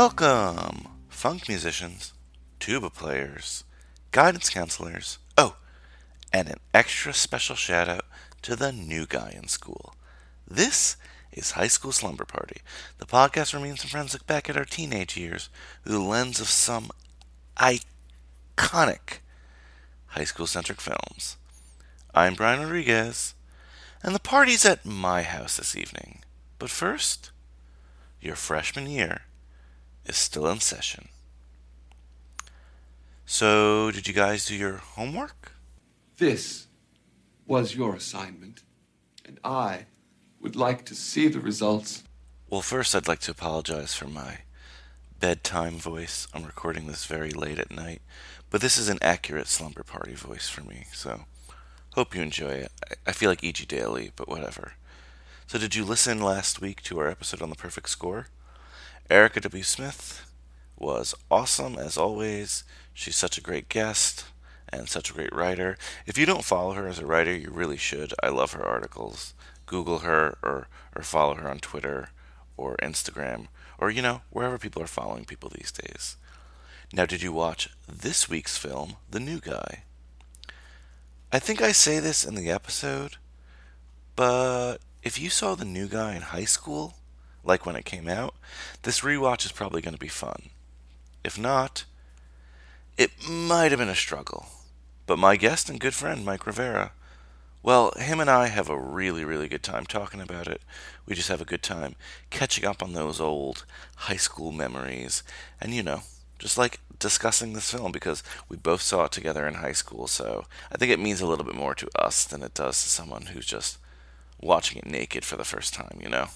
Welcome, funk musicians, tuba players, guidance counselors. Oh, and an extra special shout out to the new guy in school. This is High School Slumber Party, the podcast where me and some friends look back at our teenage years through the lens of some iconic high school centric films. I'm Brian Rodriguez, and the party's at my house this evening. But first, your freshman year is still in session. So, did you guys do your homework? This was your assignment, and I would like to see the results. Well, first, I'd like to apologize for my bedtime voice. I'm recording this very late at night, but this is an accurate slumber party voice for me, so hope you enjoy it. I, I feel like E.G. Daily, but whatever. So, did you listen last week to our episode on the perfect score? Erica W. Smith was awesome as always. She's such a great guest and such a great writer. If you don't follow her as a writer, you really should. I love her articles. Google her or, or follow her on Twitter or Instagram or, you know, wherever people are following people these days. Now, did you watch this week's film, The New Guy? I think I say this in the episode, but if you saw The New Guy in high school, like when it came out, this rewatch is probably going to be fun. If not, it might have been a struggle. But my guest and good friend, Mike Rivera, well, him and I have a really, really good time talking about it. We just have a good time catching up on those old high school memories and, you know, just like discussing this film because we both saw it together in high school. So I think it means a little bit more to us than it does to someone who's just watching it naked for the first time, you know?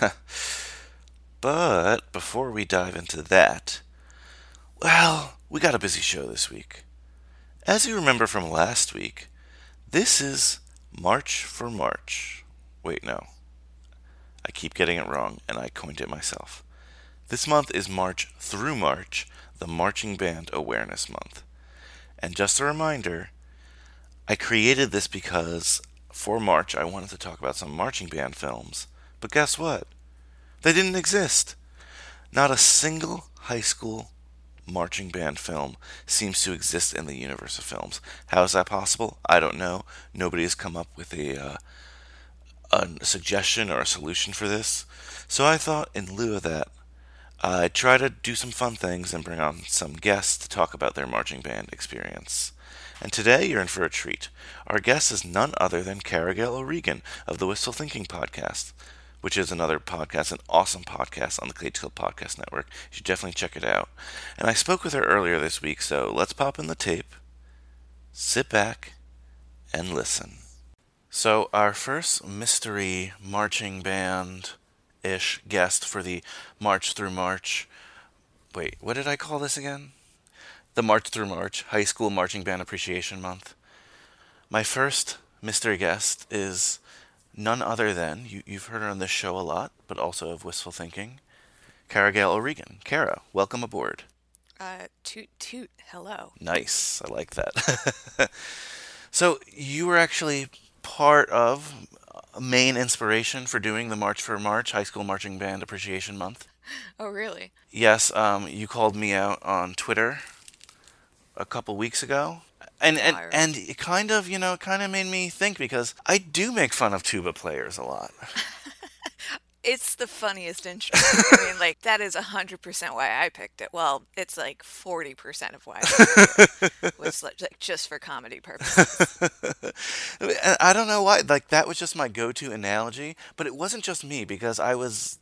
but before we dive into that, well, we got a busy show this week. As you remember from last week, this is March for March. Wait, no. I keep getting it wrong, and I coined it myself. This month is March through March, the Marching Band Awareness Month. And just a reminder, I created this because for March I wanted to talk about some marching band films. But guess what? They didn't exist. Not a single high school marching band film seems to exist in the universe of films. How is that possible? I don't know. Nobody has come up with a, uh, a suggestion or a solution for this. So I thought, in lieu of that, I'd try to do some fun things and bring on some guests to talk about their marching band experience. And today you're in for a treat. Our guest is none other than Cara Gale O'Regan of the Wistful Thinking podcast, which is another podcast, an awesome podcast on the Cage Club Podcast Network. You should definitely check it out. And I spoke with her earlier this week, so let's pop in the tape, sit back, and listen. So, our first mystery marching band ish guest for the March through March. Wait, what did I call this again? The March through March High School Marching Band Appreciation Month. My first mystery guest is none other than, you, you've heard her on this show a lot, but also of Wistful Thinking, Cara Gale O'Regan. Cara, welcome aboard. Uh, toot toot. Hello. Nice. I like that. so, you were actually part of a main inspiration for doing the March for March High School Marching Band Appreciation Month. Oh, really? Yes, um, you called me out on Twitter a couple weeks ago. And and, and it kind of, you know, kind of made me think because I do make fun of tuba players a lot. it's the funniest instrument. I mean, like that is hundred percent why I picked it. Well, it's like forty percent of why I picked it was like, just for comedy purposes. I I don't know why. Like that was just my go-to analogy, but it wasn't just me because I was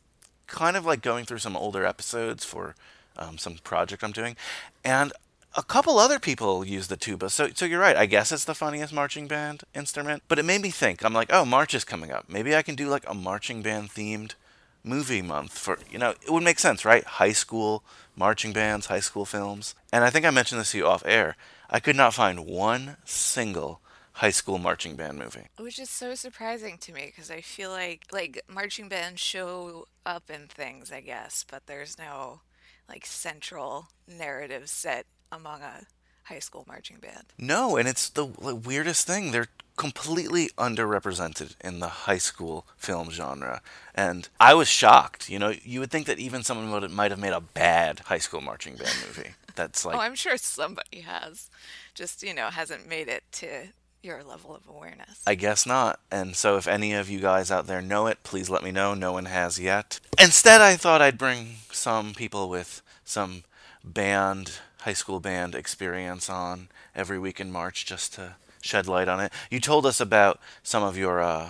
kind of like going through some older episodes for um, some project I'm doing, and a couple other people use the tuba. So, so you're right. I guess it's the funniest marching band instrument. But it made me think. I'm like, oh, March is coming up. Maybe I can do like a marching band themed movie month for you know it would make sense, right? High school marching bands, high school films. And I think I mentioned this to you off air. I could not find one single high school marching band movie. Which is so surprising to me because I feel like like marching bands show up in things, I guess, but there's no like central narrative set among a high school marching band. No, and it's the weirdest thing. They're completely underrepresented in the high school film genre. And I was shocked. You know, you would think that even someone would, might have made a bad high school marching band movie. That's oh, like, oh, I'm sure somebody has, just you know, hasn't made it to your level of awareness. I guess not. And so if any of you guys out there know it, please let me know. No one has yet. Instead, I thought I'd bring some people with some band, high school band experience on every week in March just to shed light on it. You told us about some of your uh,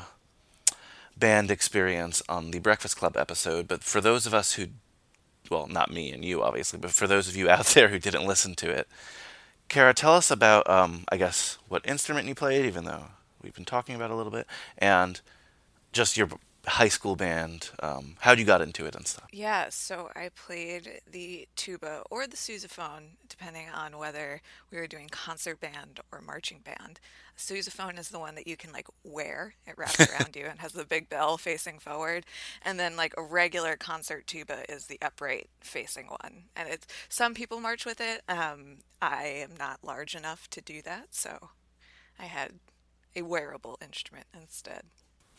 band experience on the Breakfast Club episode, but for those of us who, well, not me and you obviously, but for those of you out there who didn't listen to it, Kara, tell us about, um, I guess, what instrument you played, even though we've been talking about a little bit, and just your high school band, um, how you got into it and stuff. Yeah, so I played the tuba or the sousaphone, depending on whether we were doing concert band or marching band. A sousaphone is the one that you can like wear; it wraps around you and has the big bell facing forward. And then like a regular concert tuba is the upright facing one. And it's some people march with it. Um, I am not large enough to do that, so I had a wearable instrument instead.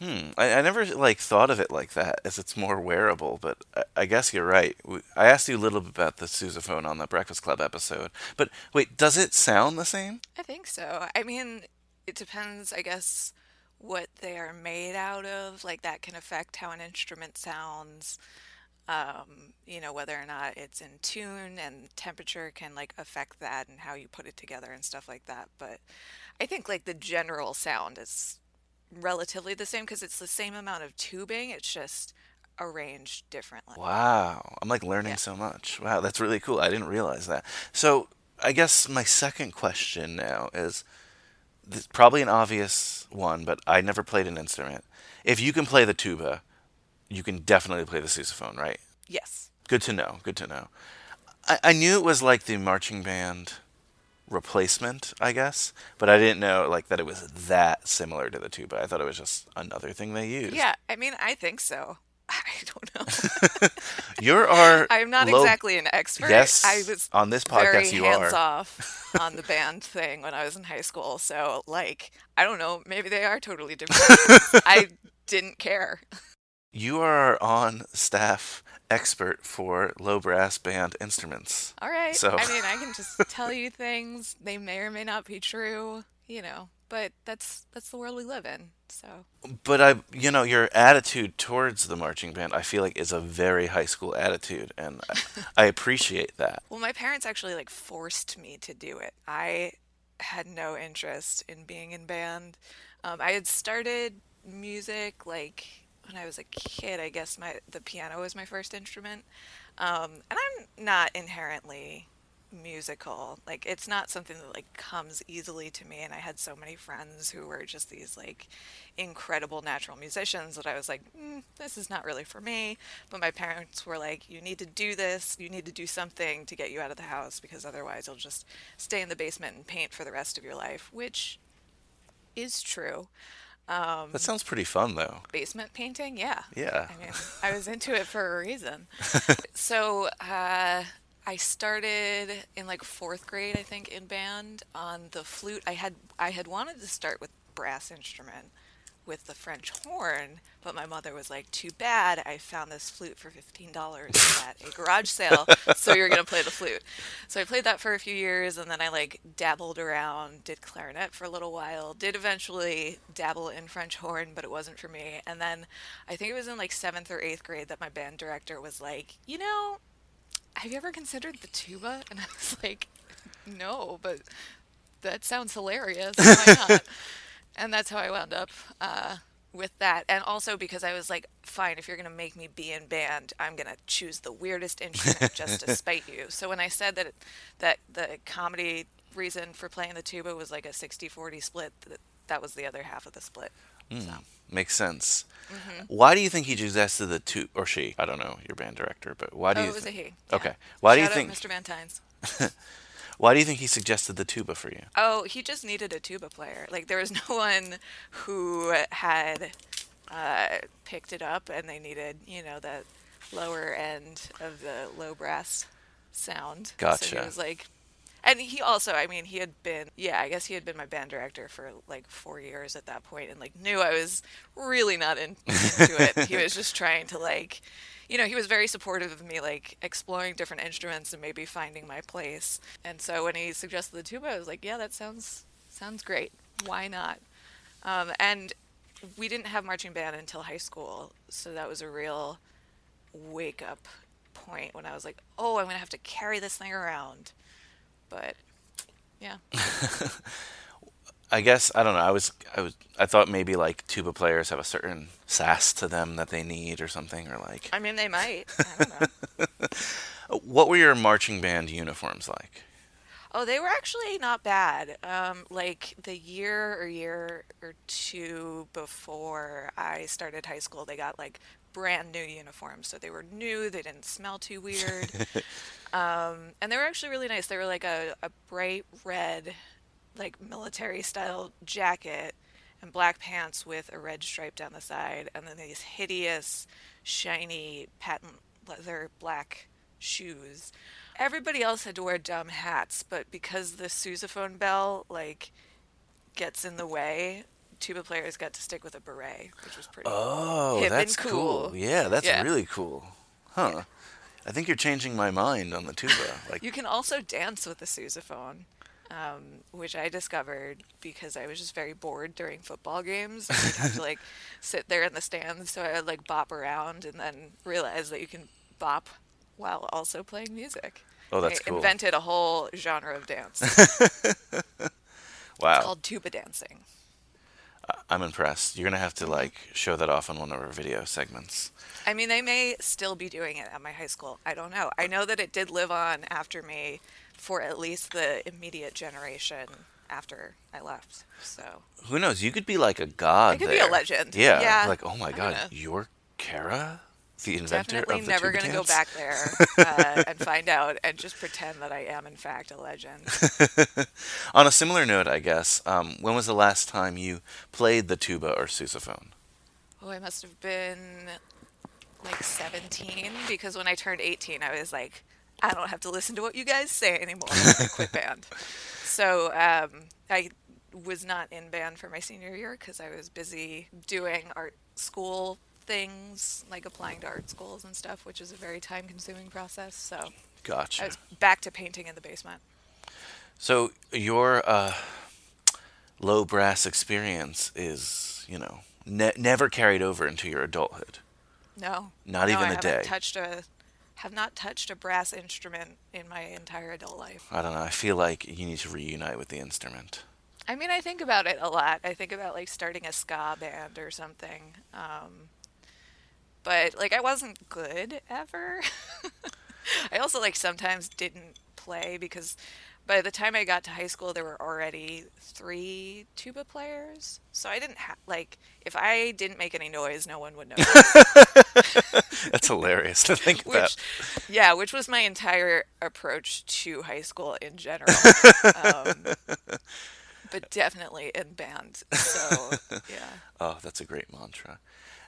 Hmm. I, I never like thought of it like that, as it's more wearable. But I, I guess you're right. I asked you a little bit about the sousaphone on the Breakfast Club episode. But wait, does it sound the same? I think so. I mean, it depends, I guess, what they are made out of. Like, that can affect how an instrument sounds. Um, you know, whether or not it's in tune and temperature can, like, affect that and how you put it together and stuff like that. But I think, like, the general sound is relatively the same because it's the same amount of tubing. It's just arranged differently. Wow. I'm like learning Yeah. so much. Wow, that's really cool. I didn't realize that. So I guess my second question now is this, probably an obvious one, but I never played an instrument. If you can play the tuba, you can definitely play the sousaphone, right? Yes. Good to know. Good to know. I, I knew it was like the marching band replacement, I guess, but I didn't know like that it was that similar to the tuba. I thought it was just another thing they used. Yeah, I mean, I think so. I don't know. You're our I'm not low- exactly an expert. Yes, I was on this podcast you hands are. Hands off on the band thing when I was in high school. So, like, I don't know. Maybe they are totally different. I didn't care. You are on staff expert for low brass band instruments. All right. So- I mean, I can just tell you things. They may or may not be true. You know, but that's that's the world we live in. So But I, you know, your attitude towards the marching band, I feel like is a very high school attitude, and I, I appreciate that. Well, my parents actually like forced me to do it. I had no interest in being in band. Um, I had started music like when I was a kid. I guess my the piano was my first instrument, um, and I'm not inherently musical. Like it's not something that like comes easily to me. And I had so many friends who were just these like incredible natural musicians that I was like, mm, this is not really for me. But my parents were like, you need to do this. You need to do something to get you out of the house because otherwise you'll just stay in the basement and paint for the rest of your life, which is true. Um, That sounds pretty fun, though. basement painting, yeah. Yeah. I mean, I was into it for a reason. so uh, I started in like fourth grade, I think, in band on the flute. I had I had wanted to start with brass instrument with the French horn, but my mother was like, "Too bad, I found this flute for fifteen dollars at a garage sale, so you're gonna play the flute." So I played that for a few years, and then I like dabbled around, did clarinet for a little while, did eventually dabble in French horn, but it wasn't for me. And then I think it was in like seventh or eighth grade that my band director was like, "You know, have you ever considered the tuba?" And I was like, "No, but that sounds hilarious. Why not?" and that's how I wound up uh, with that. And also because I was like, fine, if you're gonna make me be in band, I'm gonna choose the weirdest instrument just to spite you. So when I said that that the comedy reason for playing the tuba was like a 60-40 split, that, that was the other half of the split. So Makes sense. Mm-hmm. Why do you think he suggested the two or she? I don't know your band director, but why do oh, you? it was thi- a he. Okay. Why do you Shout think? Mr. Van Tynes. Why do you think he suggested the tuba for you? Oh, he just needed a tuba player. Like there was no one who had uh, picked it up, and they needed, you know, the lower end of the low brass sound. So Gotcha. he was like, and he also, I mean, he had been, yeah, I guess he had been my band director for like four years at that point, and like knew I was really not in, into it. He was just trying to like. You know, he was very supportive of me, like exploring different instruments and maybe finding my place. And so when he suggested the tuba, I was like, "Yeah, that sounds sounds great. Why not?" Um, and we didn't have marching band until high school, so that was a real wake up point when I was like, "Oh, I'm gonna have to carry this thing around." But yeah, I guess I don't know. I was I was I thought maybe like tuba players have a certain sass to them that they need or something or like. I mean, they might. I don't know. What were your marching band uniforms like? Oh, they were actually not bad. Um, like the year or year or two before I started high school, they got like brand new uniforms. So they were new, they didn't smell too weird. um, and they were actually really nice. They were like a, a bright red, like military style jacket and black pants with a red stripe down the side, and then these hideous, shiny patent leather black shoes. Everybody else had to wear dumb hats, but because the sousaphone bell like gets in the way, tuba players got to stick with a beret, which was pretty. Oh, that's cool. cool. Yeah, that's Yeah. really cool. Huh. I think you're changing my mind on the tuba. Like You can also dance with the sousaphone, um, which I discovered because I was just very bored during football games. I'd have to like sit there in the stands, so I would like bop around, and then realize that you can bop while also playing music. Oh, that's I cool. invented a whole genre of dance wow. called tuba dancing. I'm impressed. You're gonna have to like show that off on one of our video segments. I mean, they may still be doing it at my high school. I don't know. I know that it did live on after me for at least the immediate generation after I left. So Who knows? You could be like a god. I could be a legend. Yeah. Yeah. Like, oh my god, you're Kara, the inventor definitely of the never gonna go back there uh, and find out and just pretend that I am in fact a legend. On a similar note, I guess, um, when was the last time you played the tuba or sousaphone? Oh, I must have been like 17 because when I turned 18, I was like, I don't have to listen to what you guys say anymore. I quit band. So um, I was not in band for my senior year because I was busy doing art school things, like applying to art schools and stuff, which is a very time consuming process. So I Gotcha. was back to painting in the basement. So your uh, low brass experience is, you know, ne- never carried over into your adulthood. No. Not no, even I a day. Touched a, have not touched a brass instrument in my entire adult life. I don't know. I feel like you need to reunite with the instrument. I mean, I think about it a lot. I think about like starting a ska band or something. Um, but like, I wasn't good ever. I also like sometimes didn't play because by the time I got to high school, there were already three tuba players. So I didn't have like if I didn't make any noise, no one would know. That's hilarious to think which, about. yeah, which was my entire approach to high school in general. um, but definitely in band. So yeah. Oh, that's a great mantra.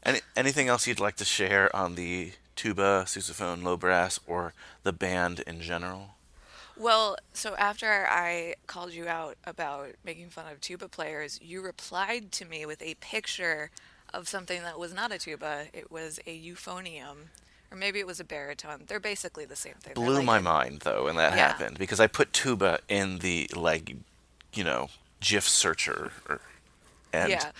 Any, anything else you'd like to share on the tuba, sousaphone, low brass, or the band in general? Well, so after I called you out about making fun of tuba players, you replied to me with a picture of something that was not a tuba. It was a euphonium, or maybe it was a baritone. They're basically the same thing. Blew like my a- mind though when that Yeah. happened because I put tuba in the like, you know, GIF searcher, or, and yeah.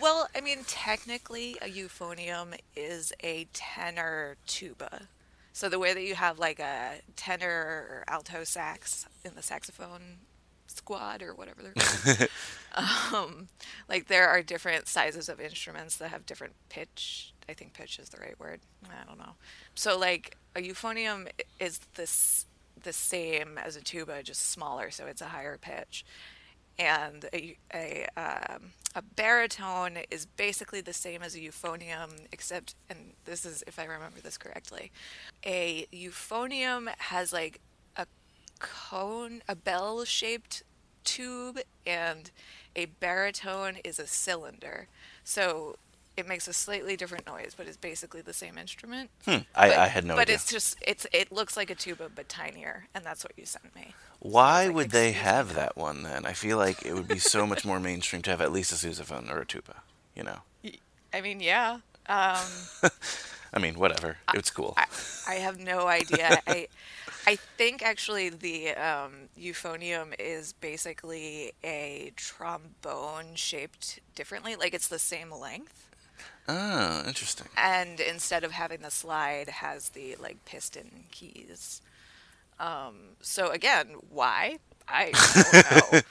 Well, I mean, technically, a euphonium is a tenor tuba. So the way that you have like a tenor or alto sax in the saxophone squad or whatever they're called, um, like there are different sizes of instruments that have different pitch. I think pitch is the right word. I don't know. So like a euphonium is this the same as a tuba, just smaller, so it's a higher pitch and a, a, um, a baritone is basically the same as a euphonium, except, and this is if I remember this correctly, a euphonium has like a cone, a bell shaped tube, and a baritone is a cylinder. So it makes a slightly different noise, but it's basically the same instrument. Hmm, I, But- I had no but idea. But it's just it's it looks like a tuba but tinier, and that's what you sent me. Why like, would they "Excuse me, have that one then? I feel like it would be so much more mainstream to have at least a sousaphone or a tuba. You know, I mean, yeah. Um, I mean, whatever. It's cool. I, I have no idea. I I think actually the um, euphonium is basically a trombone shaped differently. Like it's the same length, Oh, interesting. and instead of having the slide, has the like piston keys. Um, so again, why? I don't know.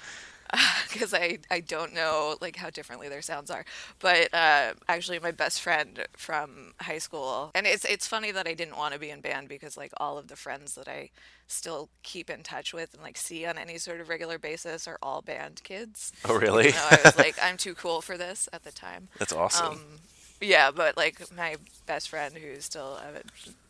Because I, I don't know like how differently their sounds are, but uh, actually my best friend from high school, and it's it's funny that I didn't want to be in band because like all of the friends that I still keep in touch with and like see on any sort of regular basis are all band kids. Oh, really? Even though I was like I'm too cool for this at the time. That's awesome. Um, yeah, but like my best friend, who's still a,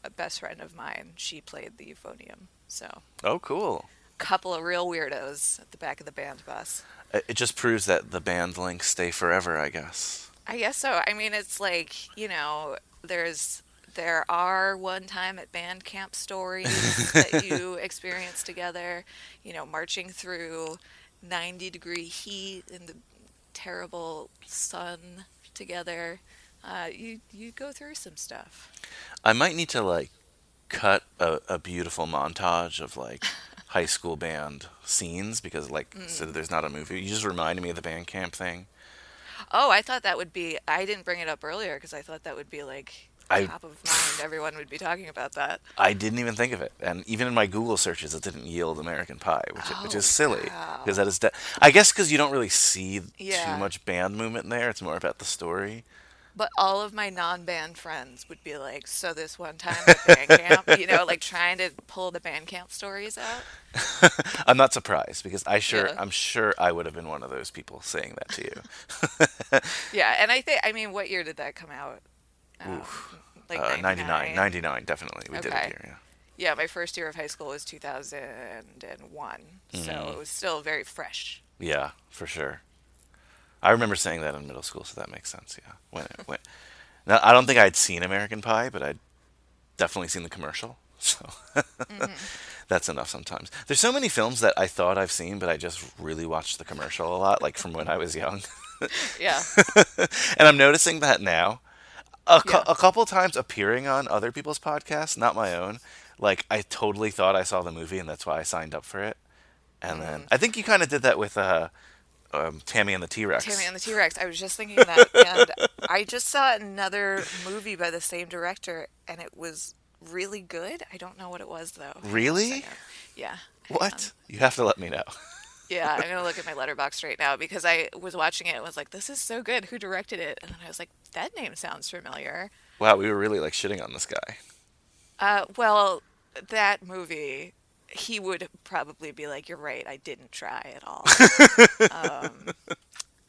a best friend of mine, she played the euphonium. So, oh, cool. couple of real weirdos at the back of the band bus. It just proves that the band links stay forever, I guess. I guess so. I mean, it's like you know, there's there are one time at band camp stories that you experience together. You know, marching through 90 degree heat in the terrible sun together. Uh, you you go through some stuff. I might need to like cut a, a beautiful montage of like high school band scenes because like Mm. so there's not a movie. You just reminded me of the band camp thing. Oh, I thought that would be. I didn't bring it up earlier because I thought that would be like I- top of mind. Everyone would be talking about that. I didn't even think of it, and even in my Google searches, it didn't yield American Pie, which which Oh, is silly wow. because that is. De- I guess because you don't really see Yeah. too much band movement there. It's more about the story. But all of my non-band friends would be like, "So this one time at band camp, you know, like trying to pull the band camp stories out." I'm not surprised because I sure Yeah. I'm sure I would have been one of those people saying that to you. Yeah, and I think, I mean, what year did that come out? Um, like uh, 99. 99, 99, definitely. We did it here. Yeah. Yeah, my first year of high school was 2001, so Mm-hmm. it was still very fresh. Yeah, for sure. I remember saying that in middle school, so that makes sense. Yeah. When when, now, I don't think I'd seen American Pie, but I'd definitely seen the commercial. So that's enough sometimes. There's so many films that I thought I've seen, but I just really watched the commercial a lot, like from when I was young. Yeah. and I'm noticing that now. A, cou- Yeah. a couple times appearing on other people's podcasts, not my own. Like I totally thought I saw the movie, and that's why I signed up for it. And then I think you kind of did that with uh, um, Tammy and the T Rex. Tammy and the T Rex. I was just thinking that, and I just saw another movie by the same director, and it was really good. I don't know what it was though. Hang on a Really? Yeah. What? You have to let me know. Yeah, I'm gonna look at my Letterboxd right now because I was watching it and was like, "This is so good. Who directed it?" And then I was like, "That name sounds familiar." Wow, we were really like shitting on this guy. Uh, well, that movie, he would probably be like, "You're right. I didn't try at all." um,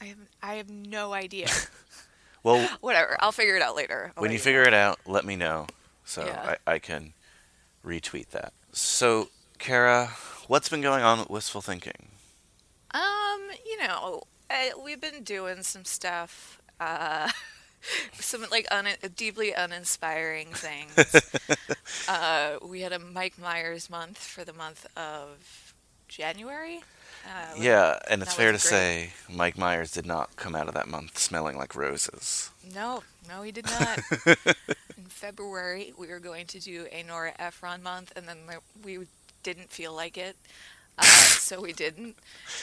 I have I have no idea. Well, Whatever. I'll figure it out later. I'll when you know. figure it out, let me know so Yeah. I, I can retweet that. So, Kara, what's been going on with wistful thinking? Um, you know, I, we've been doing some stuff. Uh, some like un- deeply uninspiring things. uh, we had a Mike Myers month for the month of January. Uh, Yeah, and it's fair to great. say Mike Myers did not come out of that month smelling like roses. No, no, he did not. In February, we were going to do a Nora Ephron month, and then we we didn't feel like it, uh, so we didn't.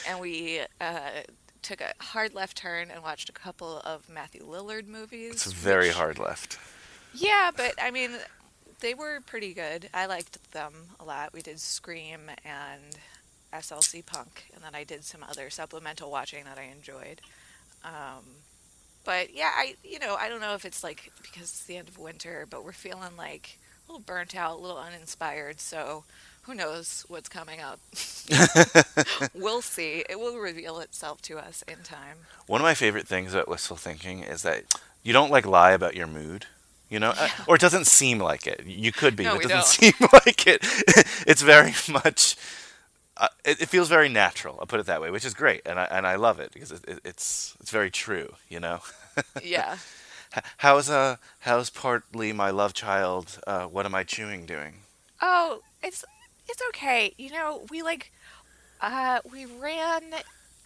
And we uh, took a hard left turn and watched a couple of Matthew Lillard movies. It's very which- hard left. Yeah, but I mean, they were pretty good. I liked them a lot. We did Scream and SLC Punk, and then I did some other supplemental watching that I enjoyed. Um, but yeah, I you know I don't know if it's like because it's the end of winter, but we're feeling like a little burnt out, a little uninspired. So who knows what's coming up? we'll see. It will reveal itself to us in time. One of my favorite things about wistful thinking is that you don't like lie about your mood, you know, Uh, or it doesn't seem like it. You could be, No, but it doesn't don't. seem like it. it's very much. Uh, it, it feels very natural. I'll put it that way, which is great, and I and I love it because it, it, it's it's very true, you know. Yeah. How's uh how's partly my love child? Uh, what am I chewing doing? Oh, it's it's okay. You know, we like uh we ran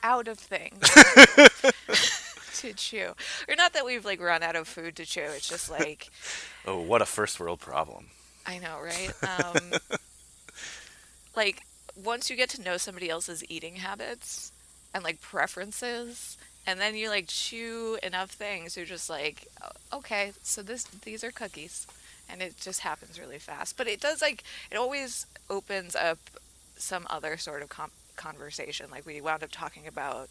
out of things to chew. Or not that we've like run out of food to chew. It's just like Oh, what a first world problem. I know, right? Um like once you get to know somebody else's eating habits and like preferences and then you like chew enough things you're just like "Oh, okay so this these are cookies and it just happens really fast but it does like it always opens up some other sort of com- conversation like we wound up talking about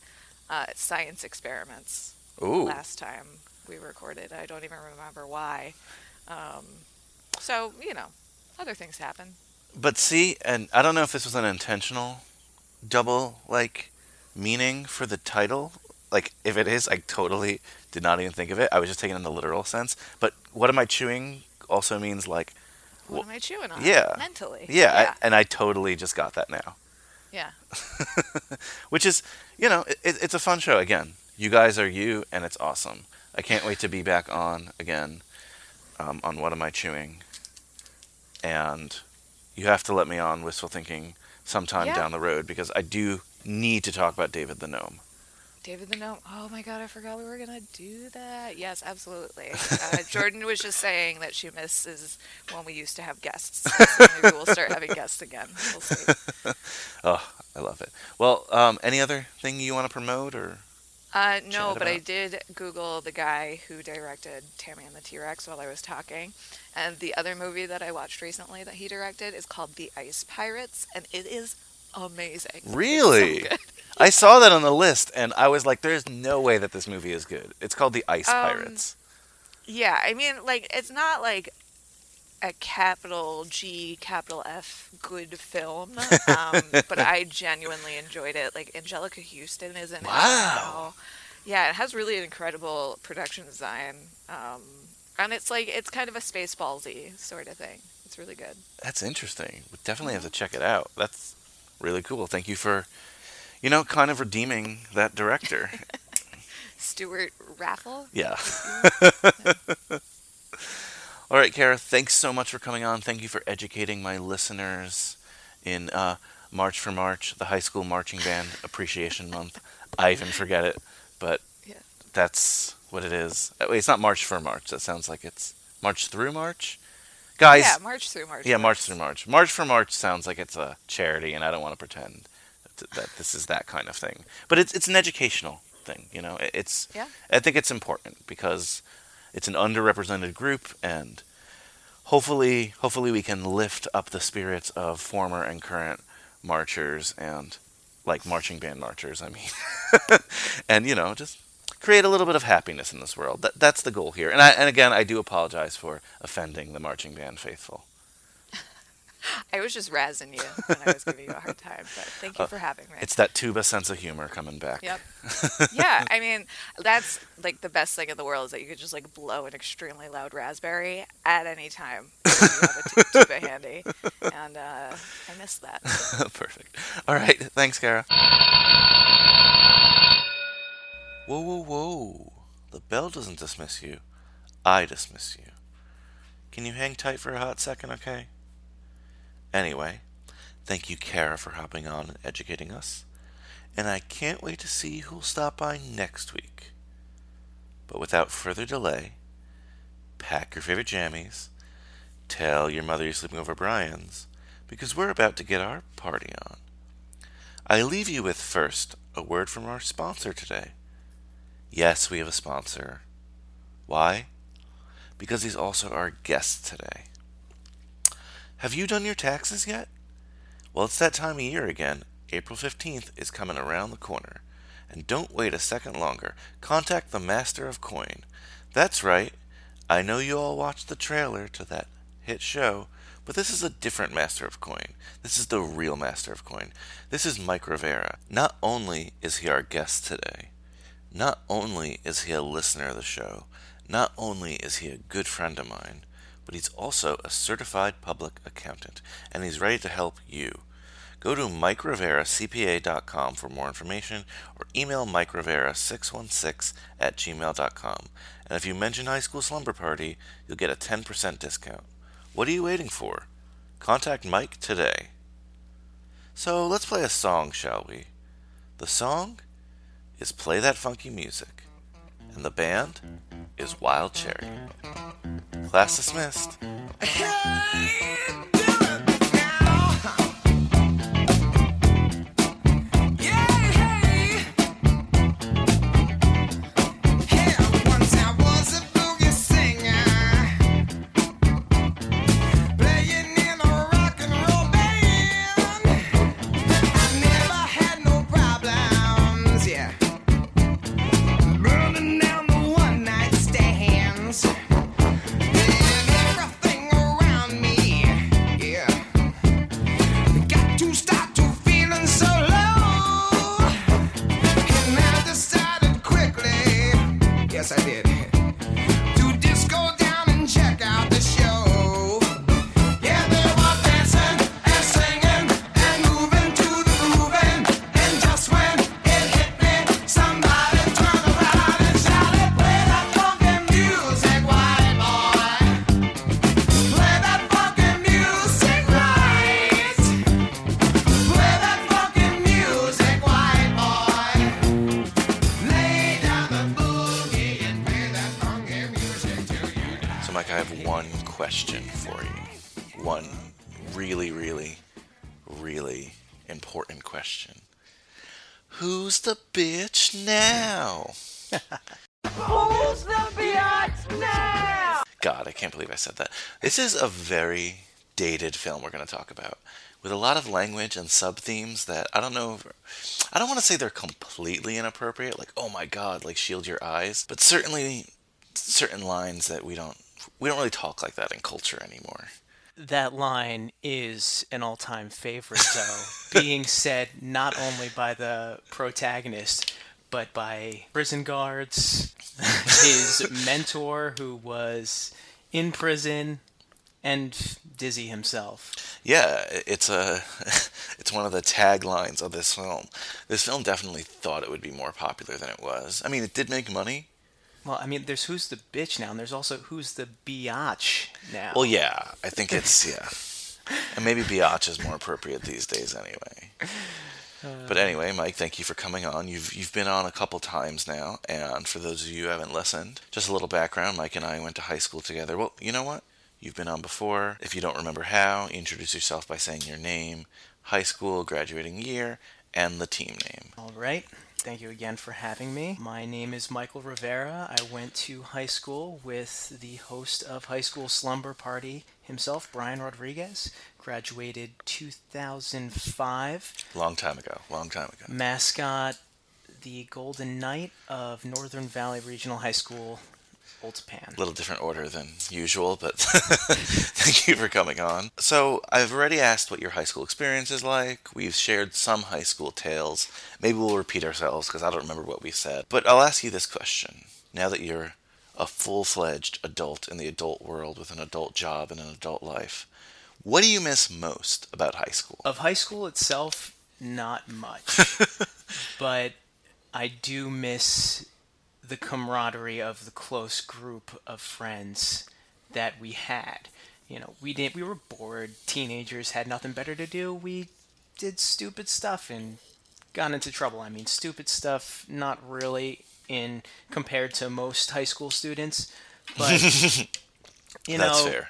uh, science experiments Ooh. last time we recorded i don't even remember why um, so you know other things happen But see, and I don't know if this was an intentional double like meaning for the title. Like if it is, I totally did not even think of it. I was just taking it in the literal sense. But what am I chewing also means like what Well, am i chewing on yeah. mentally yeah, yeah, I, and I totally just got that now. yeah. Which is, you know, it, it's a fun show again. You guys are you and it's awesome. I can't wait to be back on again um, on what am I chewing. And you have to let me on wistful thinking sometime Yeah. down the road because I do need to talk about David the Gnome. David the Gnome. Oh my god, I forgot we were gonna do that. Yes, absolutely. Uh, Jordan was just saying that she misses when we used to have guests. So maybe we'll start having guests again. We'll see. Oh, I love it. Well, um, any other thing you want to promote or? Uh, no, but I did Google the guy who directed Tammy and the T Rex while I was talking. And the other movie that I watched recently that he directed is called The Ice Pirates, and it is amazing. It's so Really? I saw that on the list and I was like, there's no way that this movie is good. It's called The Ice Um, Pirates. Yeah, I mean, like, it's not like a capital G, capital F good film, um, but I genuinely enjoyed it. Like, Anjelica Huston is in it. Wow. Yeah, it has really incredible production design. Um, and it's like, it's kind of a Spaceballsy sort of thing. It's really good. That's interesting. We definitely have to check it out. That's really cool. Thank you for, you know, kind of redeeming that director. Stewart Raffill? yeah. All right, Kara, thanks so much for coming on. Thank you for educating my listeners in uh, March for March, the High School Marching Band Appreciation Month. I even forget it, but Yeah. that's what it is. Wait, it's not March for March. That sounds like it's March through March. Guys, yeah, March through March. Yeah, March through March. March for March sounds like it's a charity, and I don't want to pretend that, that this is that kind of thing. But it's it's an educational thing, you know. It's Yeah. I think it's important because it's an underrepresented group, and hopefully, hopefully we can lift up the spirits of former and current marchers and like marching band marchers. I mean, and you know, just create a little bit of happiness in this world. That, that's the goal here. And I, and again, I do apologize for offending the marching band faithful. I was just razzing you and I was giving you a hard time, but thank you Uh, for having me. It's that tuba sense of humor coming back. Yep. yeah, I mean, that's like the best thing in the world is that you could just like blow an extremely loud raspberry at any time you have a tuba handy, and uh, I miss that. Perfect. All right. Thanks, Kara. Whoa, whoa, whoa. The bell doesn't dismiss you. I dismiss you. Can you hang tight for a hot second, okay? Anyway, thank you, Kara, for hopping on and educating us. And I can't wait to see who'll stop by next week. But without further delay, pack your favorite jammies, tell your mother you're sleeping over Brian's, because we're about to get our party on. I leave you with first a word from our sponsor today. Yes, we have a sponsor. Why? Because he's also our guest today. Have you done your taxes yet? Well, it's that time of year again. April 15th is coming around the corner. And don't wait a second longer. Contact the Master of Coin. That's right. I know you all watched the trailer to that hit show, but this is a different Master of Coin. This is the real Master of Coin. This is Mike Rivera. Not only is he our guest today, not only is he a listener of the show, not only is he a good friend of mine, but he's also a certified public accountant, and he's ready to help you. Go to MikeRiveraCPA.com for more information or email MikeRivera616 at gmail.com. And if you mention High School Slumber Party, you'll get a 10% discount. What are you waiting for? Contact Mike today. So let's play a song, shall we? The song is Play That Funky Music, and the band is Wild Cherry. Class dismissed. Question for you. One really, really, really important question. Who's the bitch now? Who's the bitch now? God, I can't believe I said that. This is a very dated film we're going to talk about with a lot of language and sub themes that I don't know. if- I don't want to say they're completely inappropriate, like oh my god, like shield your eyes, but certainly certain lines that we don't we don't really talk like that in culture anymore. That line is an all time favorite, though, being said not only by the protagonist, but by prison guards, his mentor, who was in prison, and Dizzy himself. Yeah, it's a it's one of the taglines of this film. This film definitely thought it would be more popular than it was. I mean, it did make money. Well, I mean, there's Who's the Bitch now, and there's also Who's the Biatch now. Well, yeah, I think it's yeah, and maybe biatch is more appropriate these days anyway. Uh, but anyway, Mike, thank you for coming on. You've you've been on a couple times now, and for those of you who haven't listened, just a little background. Mike and I went to high school together. Well, you know what? You've been on before. If you don't remember how, introduce yourself by saying your name, high school, graduating year, and the team name. All right. Thank you again for having me. My name is Michael Rivera. I went to high school with the host of High School Slumber Party himself, Brian Rodriguez. Graduated 2005. Long time ago. Long time ago. Mascot, the Golden Knight of Northern Valley Regional High School, Old Tappan. A little different order than usual, but thank you for coming on. So, I've already asked what your high school experience is like. We've shared some high school tales. Maybe we'll repeat ourselves because I don't remember what we said. But I'll ask you this question. Now that you're a full fledged adult in the adult world with an adult job and an adult life, what do you miss most about high school? Of high school itself, not much. but I do miss the camaraderie of the close group of friends that we had. You know, we didn't. We were bored, teenagers had nothing better to do. We did stupid stuff and got into trouble. I mean, stupid stuff not really in compared to most high school students, but you know, That's fair.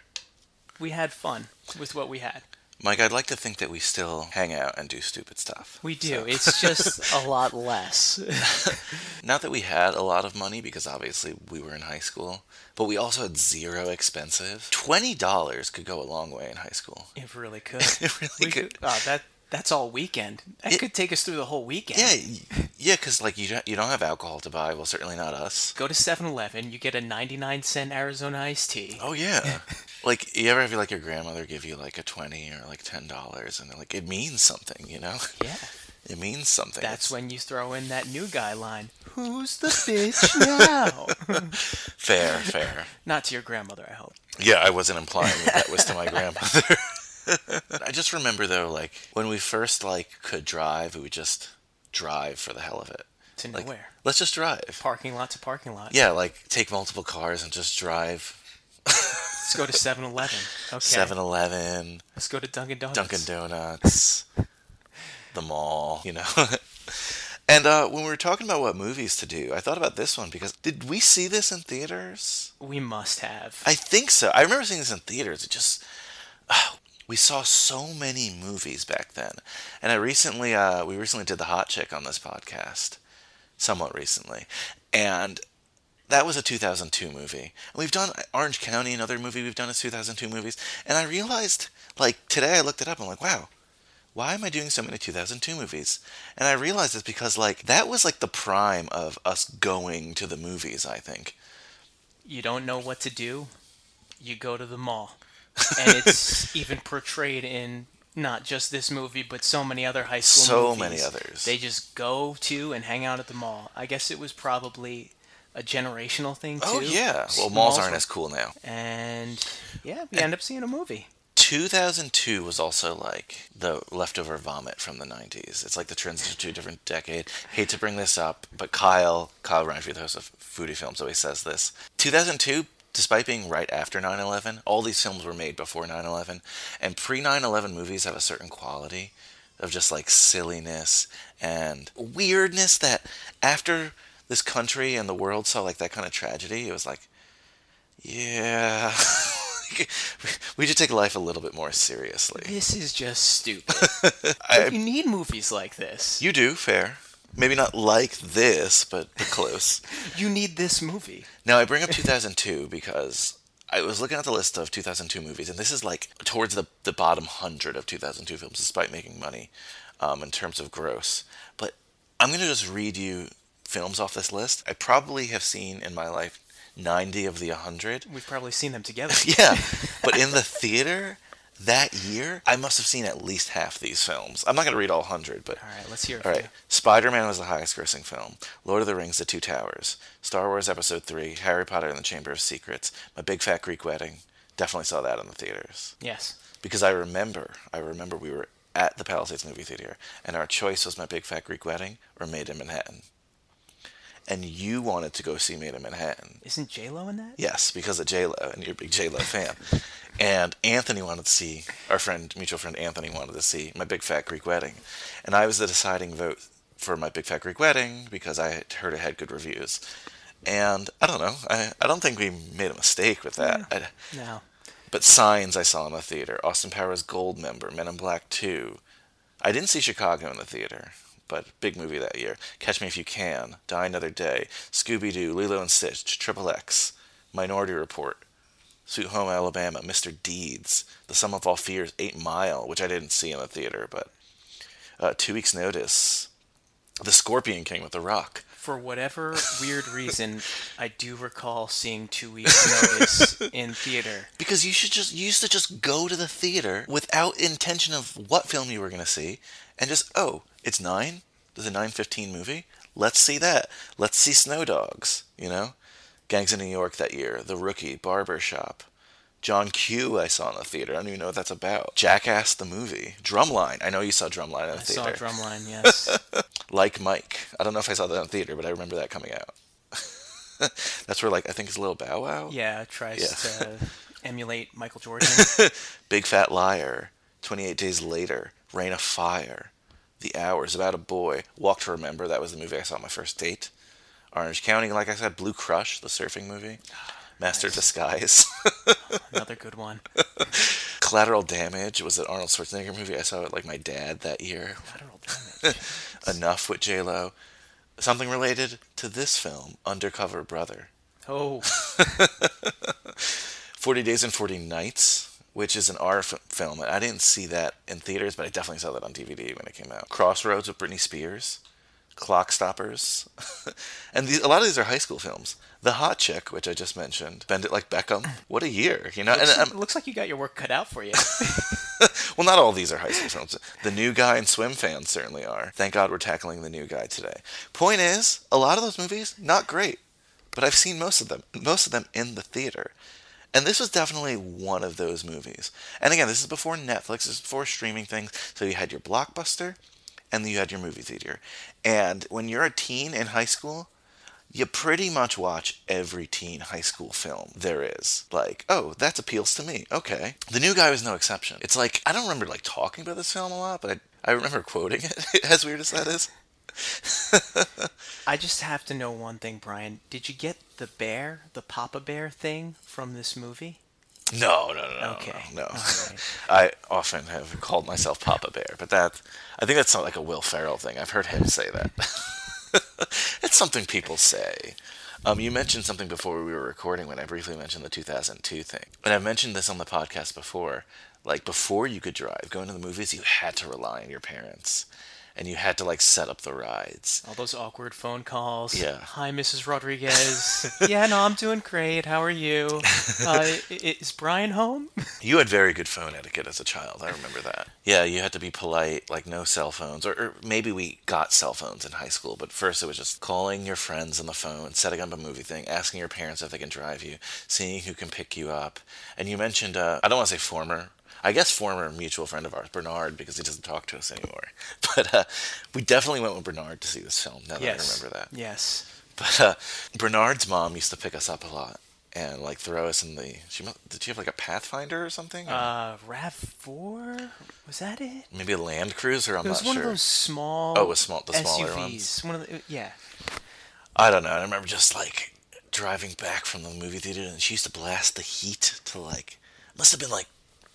we had fun with what we had. Mike, I'd like to think that we still hang out and do stupid stuff. We do. It's just a lot less. Not that we had a lot of money because obviously we were in high school, but we also had zero expensive. Twenty dollars could go a long way in high school. It really could. It really We could. Oh, that that's all weekend. That It- could take us through the whole weekend. Yeah, yeah, because like you don't, you don't have alcohol to buy. Well, certainly not us. Go to 7-Eleven, you get a 99 cent Arizona iced tea. Oh yeah. Like you ever have like your grandmother give you like a twenty or like ten dollars, and like it means something, you know? Yeah. It means something. That's It's when you throw in that new guy line. Who's the bitch now? fair, fair. Not to your grandmother, I hope. Yeah, I wasn't implying that, that was to my grandmother. I just remember though, like when we first like could drive, we would just drive for the hell of it. To Like, nowhere. let's just drive. Parking lot to parking lot. Yeah, like take multiple cars and just drive. Let's go to 7-Eleven. Okay. 7-Eleven, Let's go to Dunkin' Donuts. Dunkin' Donuts, the mall, you know. and uh, when we were talking about what movies to do, I thought about this one because did we see this in theaters? We must have. I think so. I remember seeing this in theaters. It just we saw so many movies back then. And I recently uh we recently did the hot chick on this podcast. Somewhat recently. And that was a 2002 movie. And we've done Orange County, another movie we've done is 2002 movies. And I realized, like, today I looked it up. I'm like, wow, why am I doing so many 2002 movies? And I realized it's because, like, that was, like, the prime of us going to the movies, I think. you don't know what to do, you go to the mall. And it's even portrayed in not just this movie, but so many other high school movies. So movies. many others. They just go to and hang out at the mall. I guess it was probably a generational thing oh, too. Oh, yeah. Well, malls aren't were- as cool now. And yeah, we end up seeing a movie. 2002 was also like the leftover vomit from the 90s. It's like the transition to a different decade. Hate to bring this up, but Kyle, Kyle Reinfield, the host of Foodie Films, always says this. 2002, despite being right after 9 11, all these films were made before 9 11. And pre 9 11 movies have a certain quality of just like silliness and weirdness that after this country and the world saw like that kind of tragedy, it was like, yeah. we should take life a little bit more seriously. This is just stupid. I- you need movies like this. You do, fair. Maybe not like this, but, but close. You need this movie. now, I bring up 2002 because I was looking at the list of 2002 movies, and this is like towards the, the bottom 100 of 2002 films, despite making money um, in terms of gross. But I'm going to just read you films off this list. I probably have seen in my life 90 of the 100. We've probably seen them together. Yeah, but in the theater that year, I must have seen at least half these films. I'm not going to read all 100, but All right, let's hear it. all right. Spider Man was the highest grossing film. Lord of the Rings, The Two Towers. Star Wars Episode 3. Harry Potter and the Chamber of Secrets. My Big Fat Greek Wedding. Definitely saw that in the theaters. Yes. Because I remember, I remember we were at the Palisades movie theater, and our choice was My Big Fat Greek Wedding or Maid in Manhattan. And you wanted to go see Maid in Manhattan. Isn't J Lo in that? Yes, because of J Lo, and you're a big J Lo fan. And Anthony wanted to see our friend, mutual friend Anthony wanted to see my Big Fat Greek Wedding, and I was the deciding vote for my Big Fat Greek Wedding because I had heard it had good reviews. And I don't know, I, I don't think we made a mistake with that. I, No. but Signs I saw in the theater, Austin Powers Gold Member, Men in Black 2. I didn't see Chicago in the theater, but big movie that year. Catch Me If You Can, Die Another Day, Scooby Doo, Lilo and Stitch, Triple X, Minority Report, Sweet Home Alabama, Mr. Deeds, The Sum of All Fears, Eight Mile, which I didn't see in the theater, but uh, Two Weeks Notice, The Scorpion King with The Rock. For whatever weird reason, I do recall seeing Two Weeks Notice in theater. Because you should just you used to just go to the theater without intention of what film you were gonna see, and just oh, it's nine. There's a nine fifteen movie. Let's see that. Let's see Snow Dogs. You know, Gangs of New York that year. The Rookie, Barber Shop, John Q. I saw in the theater. I don't even know what that's about. Jackass the movie. Drumline. I know you saw Drumline in the theater. I saw. Drumline, yes. like Mike. I don't know if I saw that in the theater, but I remember that coming out. That's where like I think it's a Little Bow Wow. Yeah, tries Yeah. to emulate Michael Jordan. Big Fat Liar, 28 Days Later, Reign of Fire, The Hours, About a Boy, Walk to Remember, that was the movie I saw on my first date. Orange County, like I said, Blue Crush, the surfing movie. Master of Disguise. Another good one. Collateral Damage was an Arnold Schwarzenegger movie. I saw it like my dad that year. Lateral damage. Enough with J Lo. Something related to this film, Undercover Brother. Oh, 40 Days and 40 Nights, which is an R f- film. I didn't see that in theaters, but I definitely saw that on DVD when it came out. Crossroads with Britney Spears, Clock Stoppers, and these, a lot of these are high school films. The Hot Chick, which I just mentioned, Bend It Like Beckham. What a year, you know? And, looks, um, looks like you got your work cut out for you. well, not all of these are high school films. The New Guy and Swim fans certainly are. Thank God we're tackling The New Guy today. Point is, a lot of those movies not great, but I've seen most of them. Most of them in the theater. And this was definitely one of those movies. And again, this is before Netflix, this is before streaming things. So you had your blockbuster and then you had your movie theater. And when you're a teen in high school, you pretty much watch every teen high school film there is. Like, oh, that appeals to me. Okay. The new guy was no exception. It's like I don't remember like talking about this film a lot, but I, I remember quoting it. as weird as that is. I just have to know one thing, Brian. Did you get the bear, the Papa Bear thing from this movie? No, no, no, no, Okay. no. no. Right. I often have called myself Papa Bear, but that I think that's not like a Will Ferrell thing. I've heard him say that. it's something people say. Um, you mentioned something before we were recording when I briefly mentioned the 2002 thing. And I've mentioned this on the podcast before. Like, before you could drive, going to the movies, you had to rely on your parents. And you had to, like, set up the rides. All those awkward phone calls. Yeah. Hi, Mrs. Rodriguez. yeah, no, I'm doing great. How are you? Uh, is Brian home? You had very good phone etiquette as a child. I remember that. Yeah, you had to be polite, like no cell phones, or, or maybe we got cell phones in high school. But first, it was just calling your friends on the phone, setting up a movie thing, asking your parents if they can drive you, seeing who can pick you up. And you mentioned, uh, I don't want to say former. I guess former mutual friend of ours, Bernard, because he doesn't talk to us anymore. But uh, we definitely went with Bernard to see this film. Now that yes. I remember that. Yes. But uh, Bernard's mom used to pick us up a lot and like throw us in the. She did she have like a Pathfinder or something? Or Uh, Rav Four was that it? maybe a Land Cruiser. I'm not sure. It was one sure. of those small. Oh, it was small- the SUVs. smaller ones. One of the yeah. I don't know. I remember just like driving back from the movie theater, and she used to blast the heat to like must have been like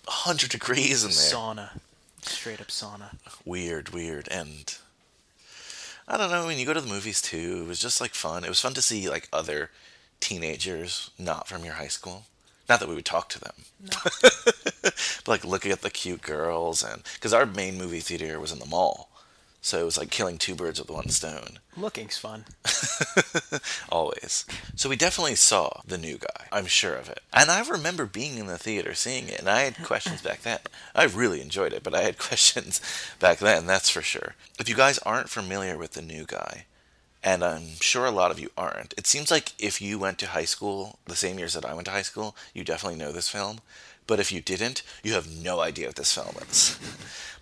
hundred degrees in there. Sauna. Straight up sauna. Weird, weird, and I don't know. When you go to the movies too, it was just like fun. It was fun to see like other teenagers not from your high school. Not that we would talk to them, but like looking at the cute girls, and because our main movie theater was in the mall, so it was like killing two birds with one stone. Looking's fun. always. So we definitely saw the new guy. I'm sure of it. And I remember being in the theater seeing it, and I had questions back then. I really enjoyed it, but I had questions back then, that's for sure. If you guys aren't familiar with the new guy, and I'm sure a lot of you aren't, it seems like if you went to high school the same years that I went to high school, you definitely know this film. But if you didn't, you have no idea what this film is.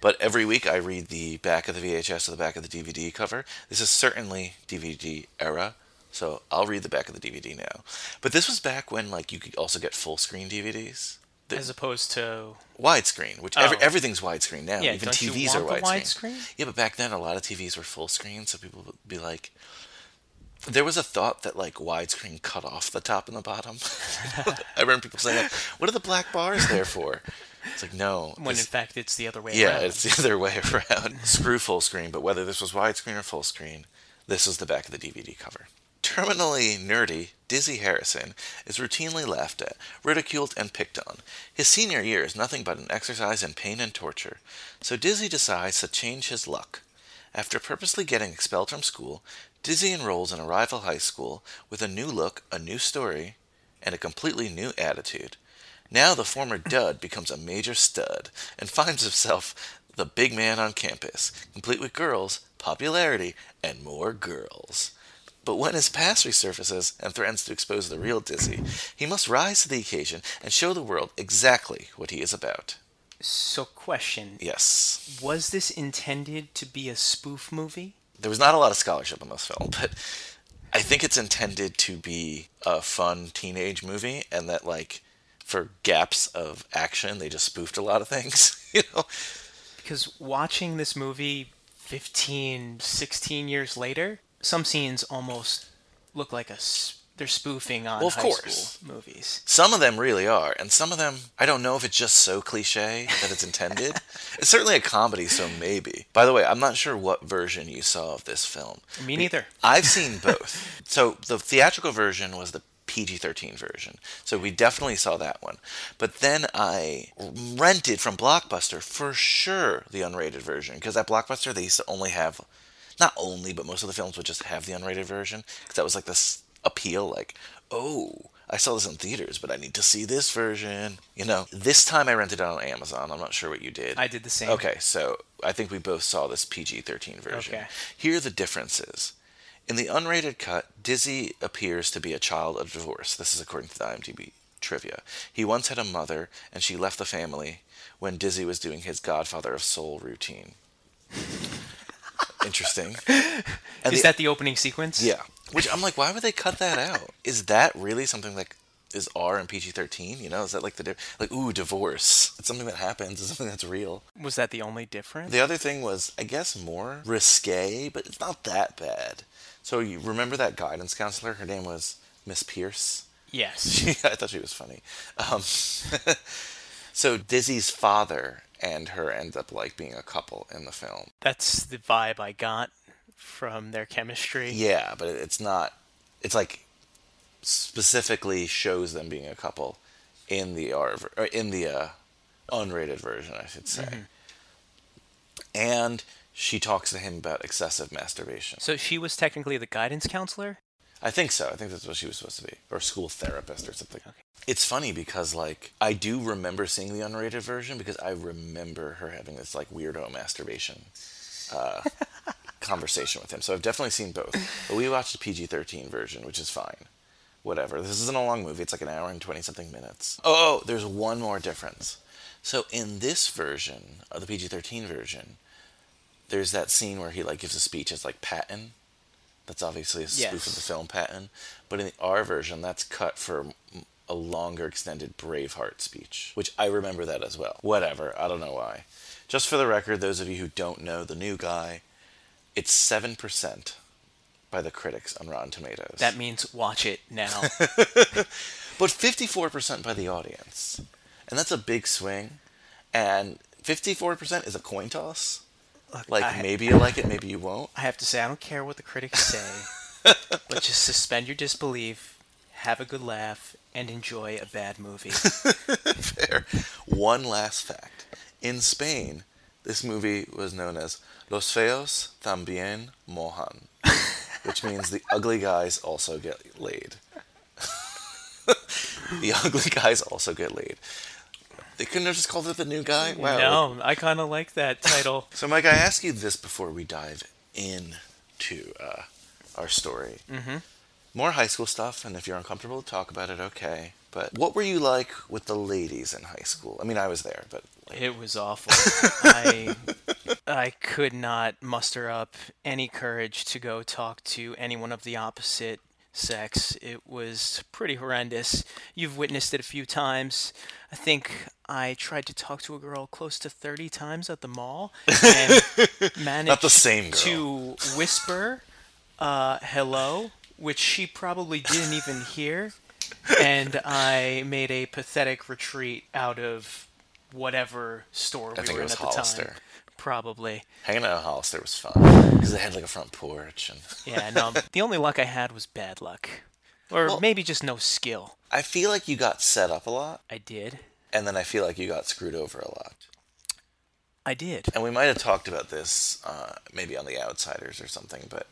But every week I read the back of the VHS or the back of the DVD cover. This is certainly DVD era, so I'll read the back of the DVD now. But this was back when like you could also get full screen DVDs. The As opposed to widescreen, which every, Oh. everything's widescreen now. Yeah, Even TVs are widescreen. widescreen? Yeah, but back then a lot of TVs were full screen, so people would be like, there was a thought that like widescreen cut off the top and the bottom. I remember people saying, "What are the black bars there for?" It's like no, when in fact it's the other way around. yeah, around. it's the other way around. Screw full screen, but whether this was widescreen or full screen, this is the back of the DVD cover. Terminally nerdy, Dizzy Harrison is routinely laughed at, ridiculed, and picked on. His senior year is nothing but an exercise in pain and torture, so Dizzy decides to change his luck. After purposely getting expelled from school, Dizzy enrolls in a rival high school with a new look, a new story, and a completely new attitude. Now the former dud becomes a major stud and finds himself the big man on campus, complete with girls, popularity, and more girls. But when his past resurfaces and threatens to expose the real Dizzy, he must rise to the occasion and show the world exactly what he is about. So question, Yes. was this intended to be a spoof movie? There was not a lot of scholarship on this film, but I think it's intended to be a fun teenage movie, and that like for gaps of action, they just spoofed a lot of things. You know, because watching this movie 15 16 years later some scenes almost look like a they're spoofing on Well, of high course. school movies some of them really are, and some of them I don't know if it's just so cliche that it's intended. it's certainly a comedy, so maybe. By the way, I'm not sure what version you saw of this film. me neither I've seen both. so the theatrical version was the PG 13 version. So we definitely saw that one. But then I rented from Blockbuster for sure the unrated version. Because at Blockbuster, they used to only have, not only, but most of the films would just have the unrated version. Because that was like this appeal like, oh, I saw this in theaters, but I need to see this version. You know, this time I rented it on Amazon. I'm not sure what you did. i did the same Okay, so I think we both saw this PG 13 version. Okay. Here are the differences. In the unrated cut, Dizzy appears to be a child of divorce. This is according to the IMDb trivia. He once had a mother, and she left the family when Dizzy was doing his Godfather of Soul routine. Interesting. And is the- that the opening sequence yeah. Which I'm like, why would they cut that out? Is that really something that is R and PG 13? You know, is that like the di- like ooh divorce? It's something that happens. It's something that's real. was that the only difference The other thing was, I guess, more risque, but it's not that bad. So you remember that guidance counselor? Her name was Miss Pierce. yes I thought she was funny. Um, so Dizzy's father and her end up like being a couple in the film. that's the vibe i got from their chemistry Yeah, but it's not. It's like specifically shows them being a couple in the R or in the uh, unrated version, I should say. And she talks to him about excessive masturbation. so she was technically the guidance counselor I think so. I think that's what she was supposed to be, or school therapist or something. It's funny because like I do remember seeing the unrated version because I remember her having this like weirdo masturbation uh, conversation with him. So I've definitely seen both. But we watched the PG-13 version, which is fine. Whatever. This isn't a long movie. It's like an hour and twenty something minutes. Oh, oh, oh, there's one more difference. So in this version of the PG-13 version, there's that scene where he like gives a speech as like Patton. That's obviously a spoof of the film Patton. But in the R version, that's cut for a longer extended Braveheart speech, which I remember that as well. Whatever, I don't know why. Just for the record, those of you who don't know the new guy, it's 7% by the critics on Rotten Tomatoes. that means watch it now but 54% by the audience. And that's a big swing. And 54% is a coin toss. Like, I- maybe you like it, maybe you won't. I have to say, I don't care what the critics say, but just suspend your disbelief, have a good laugh, and enjoy a bad movie. Fair. One last fact. In Spain, this movie was known as Los Feos También Mojan, which means the ugly guys also get laid. the ugly guys also get laid. They couldn't have just called it the new guy? Wow. no, I kind of like that title. So, Mike, I ask you this before we dive into uh, our story. Mm-hmm. More high school stuff, and if you're uncomfortable talk about it, okay. But what were you like with the ladies in high school? I mean, I was there, but It was awful. I I could not muster up any courage to go talk to anyone of the opposite sex. It was pretty horrendous. You've witnessed it a few times. I think I tried to talk to a girl close to 30 times at the mall and managed Not the same girl. to whisper uh, hello, which she probably didn't even hear. And I made a pathetic retreat out of whatever store we think were it in was at the time. Probably. hanging out at Hollister was fun because they had like a front porch, and Yeah, no. the only luck I had was bad luck. Or Well- maybe just no skill. I feel like you got set up a lot, I did. and then I feel like you got screwed over a lot. I did. And we might have talked about this uh, maybe on the Outsiders or something, but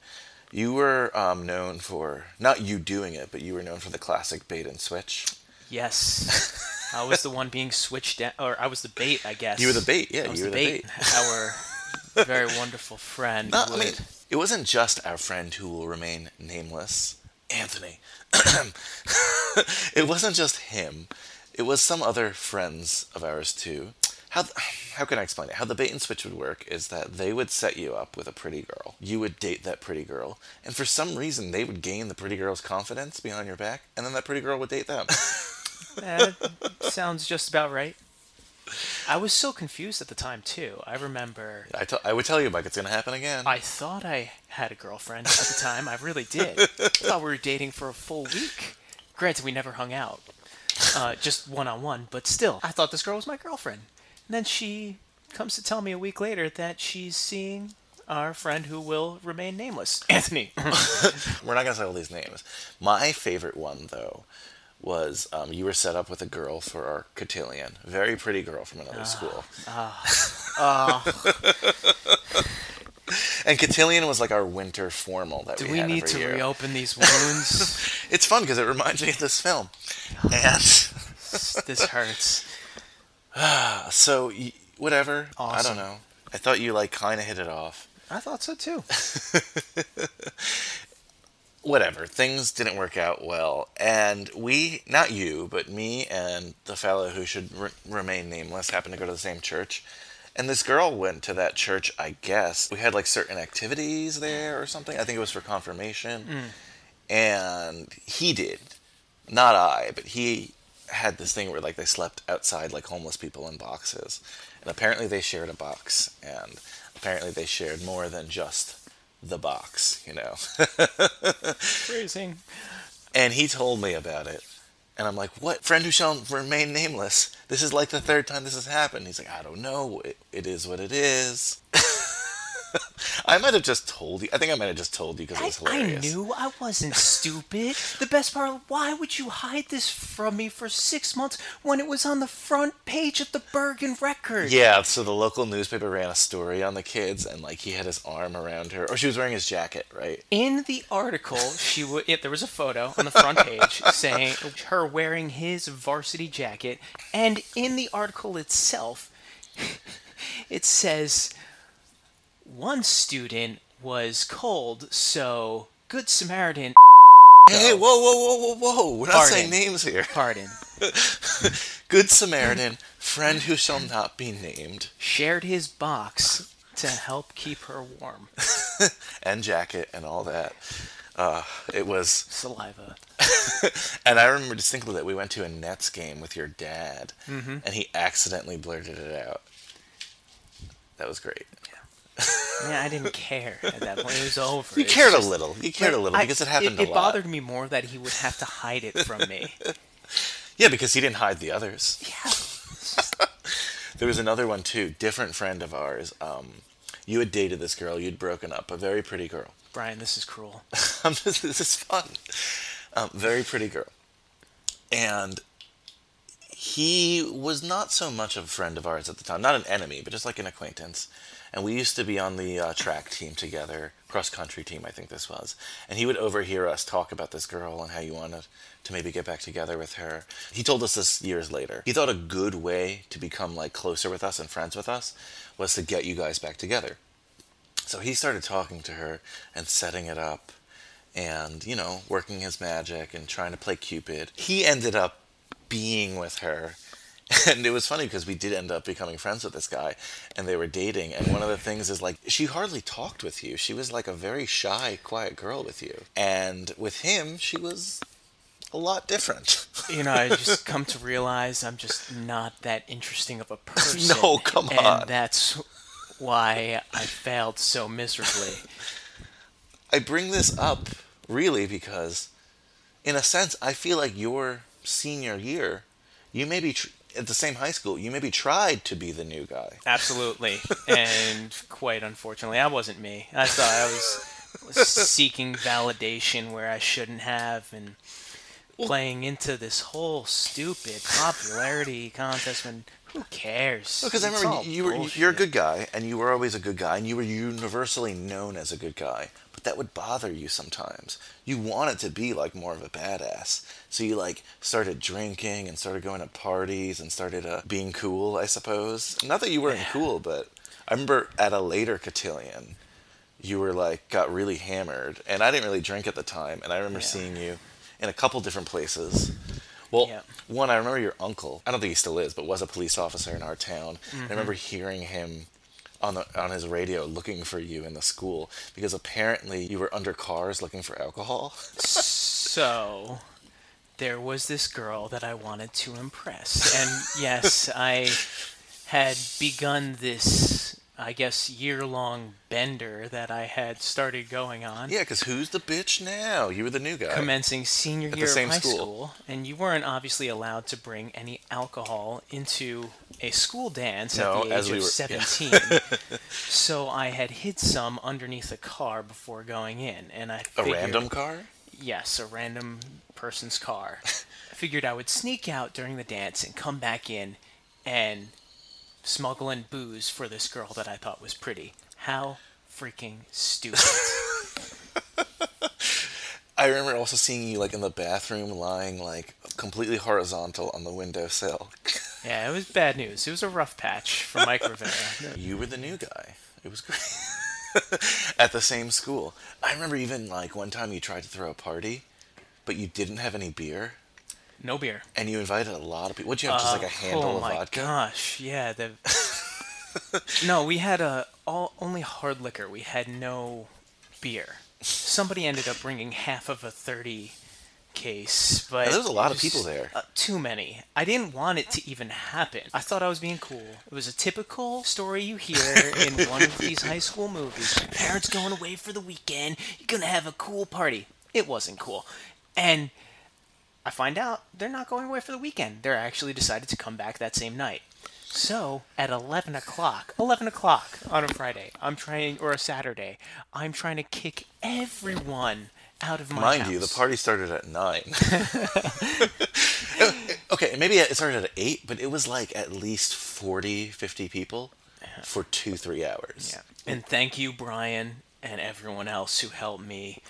you were um, known for not you doing it, but you were known for the classic bait and switch. Yes. I was the one being switched down, or I was the bait, I guess. You were the bait, yeah, I was you the were the bait. bait. Our very wonderful friend. No, I mean, it wasn't just our friend who will remain nameless, Anthony. it wasn't just him. It was some other friends of ours too. How th- how can I explain it? How the bait and switch would work is that they would set you up with a pretty girl. You would date that pretty girl, and for some reason they would gain the pretty girl's confidence behind your back, and then that pretty girl would date them. That sounds just about right. I was so confused at the time too. I remember I t- I would tell you, Mike, it's gonna happen again. I thought I had a girlfriend at the time. I really did. I thought we were dating for a full week. Granted, we never hung out, uh, just one on one. But still, I thought this girl was my girlfriend. And then she comes to tell me a week later that she's seeing our friend who will remain nameless, Anthony. We're not gonna say all these names. My favorite one though was um, you were set up with a girl for our cotillion, very pretty girl from another ah, school. Ah. And cotillion was like our winter formal that Do we, we had need every to year. reopen these wounds? It's fun because it reminds me of this film. Ah. And this hurts. so, whatever. I don't know. I thought you like kind of hit it off. I thought so too. Whatever. Things didn't work out well, and we, not you, but me and the fellow who should re- remain nameless, happened to go to the same church. And this girl went to that church, I guess. We had like certain activities there or something. I think it was for confirmation. Mm. And he did. Not I, but he had this thing where like they slept outside like homeless people in boxes. And apparently they shared a box. And apparently they shared more than just the box, you know. Phrasing. And he told me about it. And I'm like, what? Friend who shall remain nameless. This is like the third time this has happened. He's like, I don't know. It, it is what it is. I might have just told you. I think I might have just told you because it was I knew I wasn't stupid. The best part, why would you hide this from me for six months when it was on the front page of the Bergen Record? Yeah, so the local newspaper ran a story on the kids, and like he had his arm around her, or she was wearing his jacket, right? In the article, she would. Yeah, there was a photo on the front page saying her wearing his varsity jacket, and in the article itself, it says one student was cold, so Good Samaritan. Hey, whoa, whoa, whoa, whoa, whoa! We're not Pardon. saying names here. Pardon. Good Samaritan, friend who shall not be named, shared his box to help keep her warm. and jacket, and all that. Uh, it was Saliva. And I remember distinctly that we went to a Nets game with your dad, Mm-hmm. and he accidentally blurted it out. That was great. Man, I didn't care at that point. It was over. You It's cared just- a little. You cared a little I- because it happened It, a lot. bothered me more that he would have to hide it from me. Yeah, because he didn't hide the others. yeah. There was another one too. Different friend of ours. Um, you had dated this girl. You'd broken up. A very pretty girl. Brian, this is cruel. I'm this is fun. Um, very pretty girl. And he was not so much of a friend of ours at the time. Not an enemy, but just like an acquaintance. And we used to be on the uh, track team together, cross country team, I think this was. And he would overhear us talk about this girl and how you wanted to maybe get back together with her. He told us this years later. He thought a good way to become like closer with us and friends with us was to get you guys back together. So he started talking to her and setting it up and, you know, working his magic and trying to play Cupid. He ended up being with her. And it was funny because we did end up becoming friends with this guy and they were dating. And one of the things is like, she hardly talked with you. She was like a very shy, quiet girl with you. And with him, she was a lot different. You know, I just come to realize I'm just not that interesting of a person. No, come and on. that's why I failed so miserably. I bring this up really because, in a sense, I feel like your senior year, you maybe tr- at the same high school, you maybe tried to be the new guy. Absolutely. And quite unfortunately, I wasn't me. I thought I was, was seeking validation where I shouldn't have and playing into this whole stupid popularity contest when who cares? Because I remember all you were you're a good guy, and you were always a good guy, and you were universally known as a good guy. But that would bother you sometimes. You wanted to be like more of a badass, so you like started drinking and started going to parties and started uh, being cool. I suppose not that you weren't Yeah. cool, but I remember at a later cotillion, you were like got really hammered, and I didn't really drink at the time, and I remember Yeah. seeing you in a couple different places. Well, Yeah. one, I remember your uncle. I don't think he still is, but was a police officer in our town. Mm-hmm. I remember hearing him on the on his radio looking for you in the school because apparently you were under cars looking for alcohol. So, there was this girl that I wanted to impress. And yes, I had begun this, I guess, year long bender that I had started going on. Yeah, because who's the bitch now? You were the new guy. Commencing senior year of high school. school. and you weren't obviously allowed to bring any alcohol into a school dance No, at the as age we of were- yeah. 17. so I had hid some underneath a car before going in, and I a figured, random car? Yes, a random person's car. I figured I would sneak out during the dance and come back in and smuggle in booze for this girl that I thought was pretty. How freaking stupid. I remember also seeing you like in the bathroom lying like completely horizontal on the windowsill. yeah, it was bad news. It was a rough patch for Mike Rivera. you were the new guy. It was great. At the same school. I remember even like one time you tried to throw a party, but you didn't have any beer, No beer. and you invited a lot of people. What'd you have? Just like a handle oh of my vodka? gosh, yeah. The no, we had a all only hard liquor. We had no beer. Somebody ended up bringing half of a thirty case, but there was a lot it of people there. Uh, too many. I didn't want it to even happen. I thought I was being cool. It was a typical story you hear in one of these high school movies. Parents going away for the weekend. You're gonna have a cool party. It wasn't cool, and I find out they're not going away for the weekend. They're actually decided to come back that same night. So at eleven o'clock, eleven o'clock on a Friday, I'm trying or a Saturday, I'm trying to kick everyone out of my Mind house. you, the party started at nine. okay, maybe it started at eight, but it was like at least 40, 50 people for two, three hours. Yeah. And thank you, Brian, and everyone else who helped me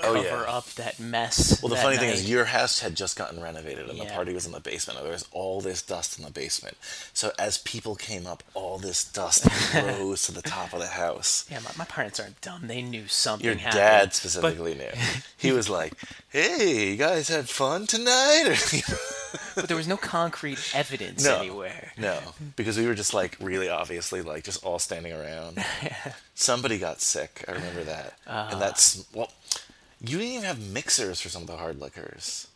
Oh, cover yeah. up that mess. Well, the funny thing is, your house had just gotten renovated, and the party was in the basement. And there was all this dust in the basement. So as people came up, all this dust rose to the top of the house. yeah, my, my parents aren't dumb. They knew something Your happened. dad But- specifically knew. He was like, "Hey, you guys had fun tonight?" but there was no concrete evidence No. anywhere. no, because we were just like really obviously like just all standing around. Somebody got sick. I remember that, Ah. and that's well. You didn't even have mixers for some of the hard liquors.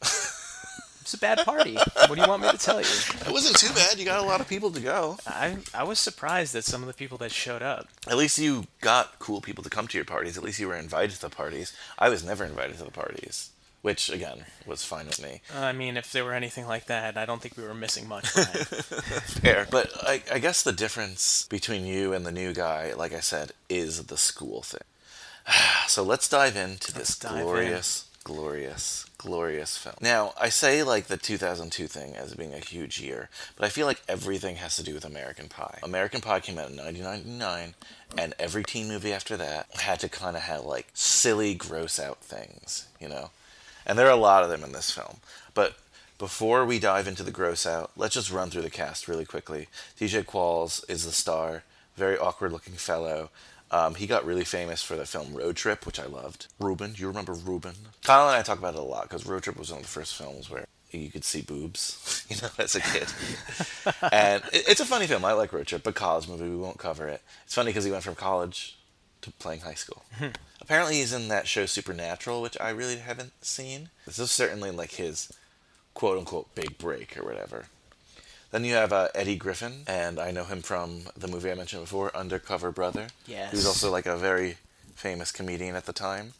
It's a bad party. what do you want me to tell you? It wasn't too bad. You got a lot of people to go. I I was surprised at some of the people that showed up. At least you got cool people to come to your parties. At least you were invited to the parties. I was never invited to the parties, which again was fine with me. I mean, if there were anything like that, I don't think we were missing much. Brian. Fair. But I, I guess the difference between you and the new guy, like I said, is the school thing. So let's dive into this Let's dive in. glorious, glorious, glorious film. Now, I say like the 2002 thing as being a huge year, but I feel like everything has to do with American Pie. American Pie came out in 1999, and every teen movie after that had to kind of have like silly, gross out things, you know? And there are a lot of them in this film. But before we dive into the gross out, let's just run through the cast really quickly. DJ Qualls is the star, very awkward looking fellow. Um, he got really famous for the film Road Trip, which I loved. Ruben, do you remember Ruben? Kyle and I talk about it a lot because Road Trip was one of the first films where you could see boobs, you know, as a kid. and it, it's a funny film. I like Road Trip, but college movie, we won't cover it. It's funny because he went from college to playing high school. Apparently, he's in that show Supernatural, which I really haven't seen. This is certainly like his quote unquote big break or whatever. Then you have uh, Eddie Griffin, and I know him from the movie I mentioned before, Undercover Brother. Yes. He was also like a very famous comedian at the time.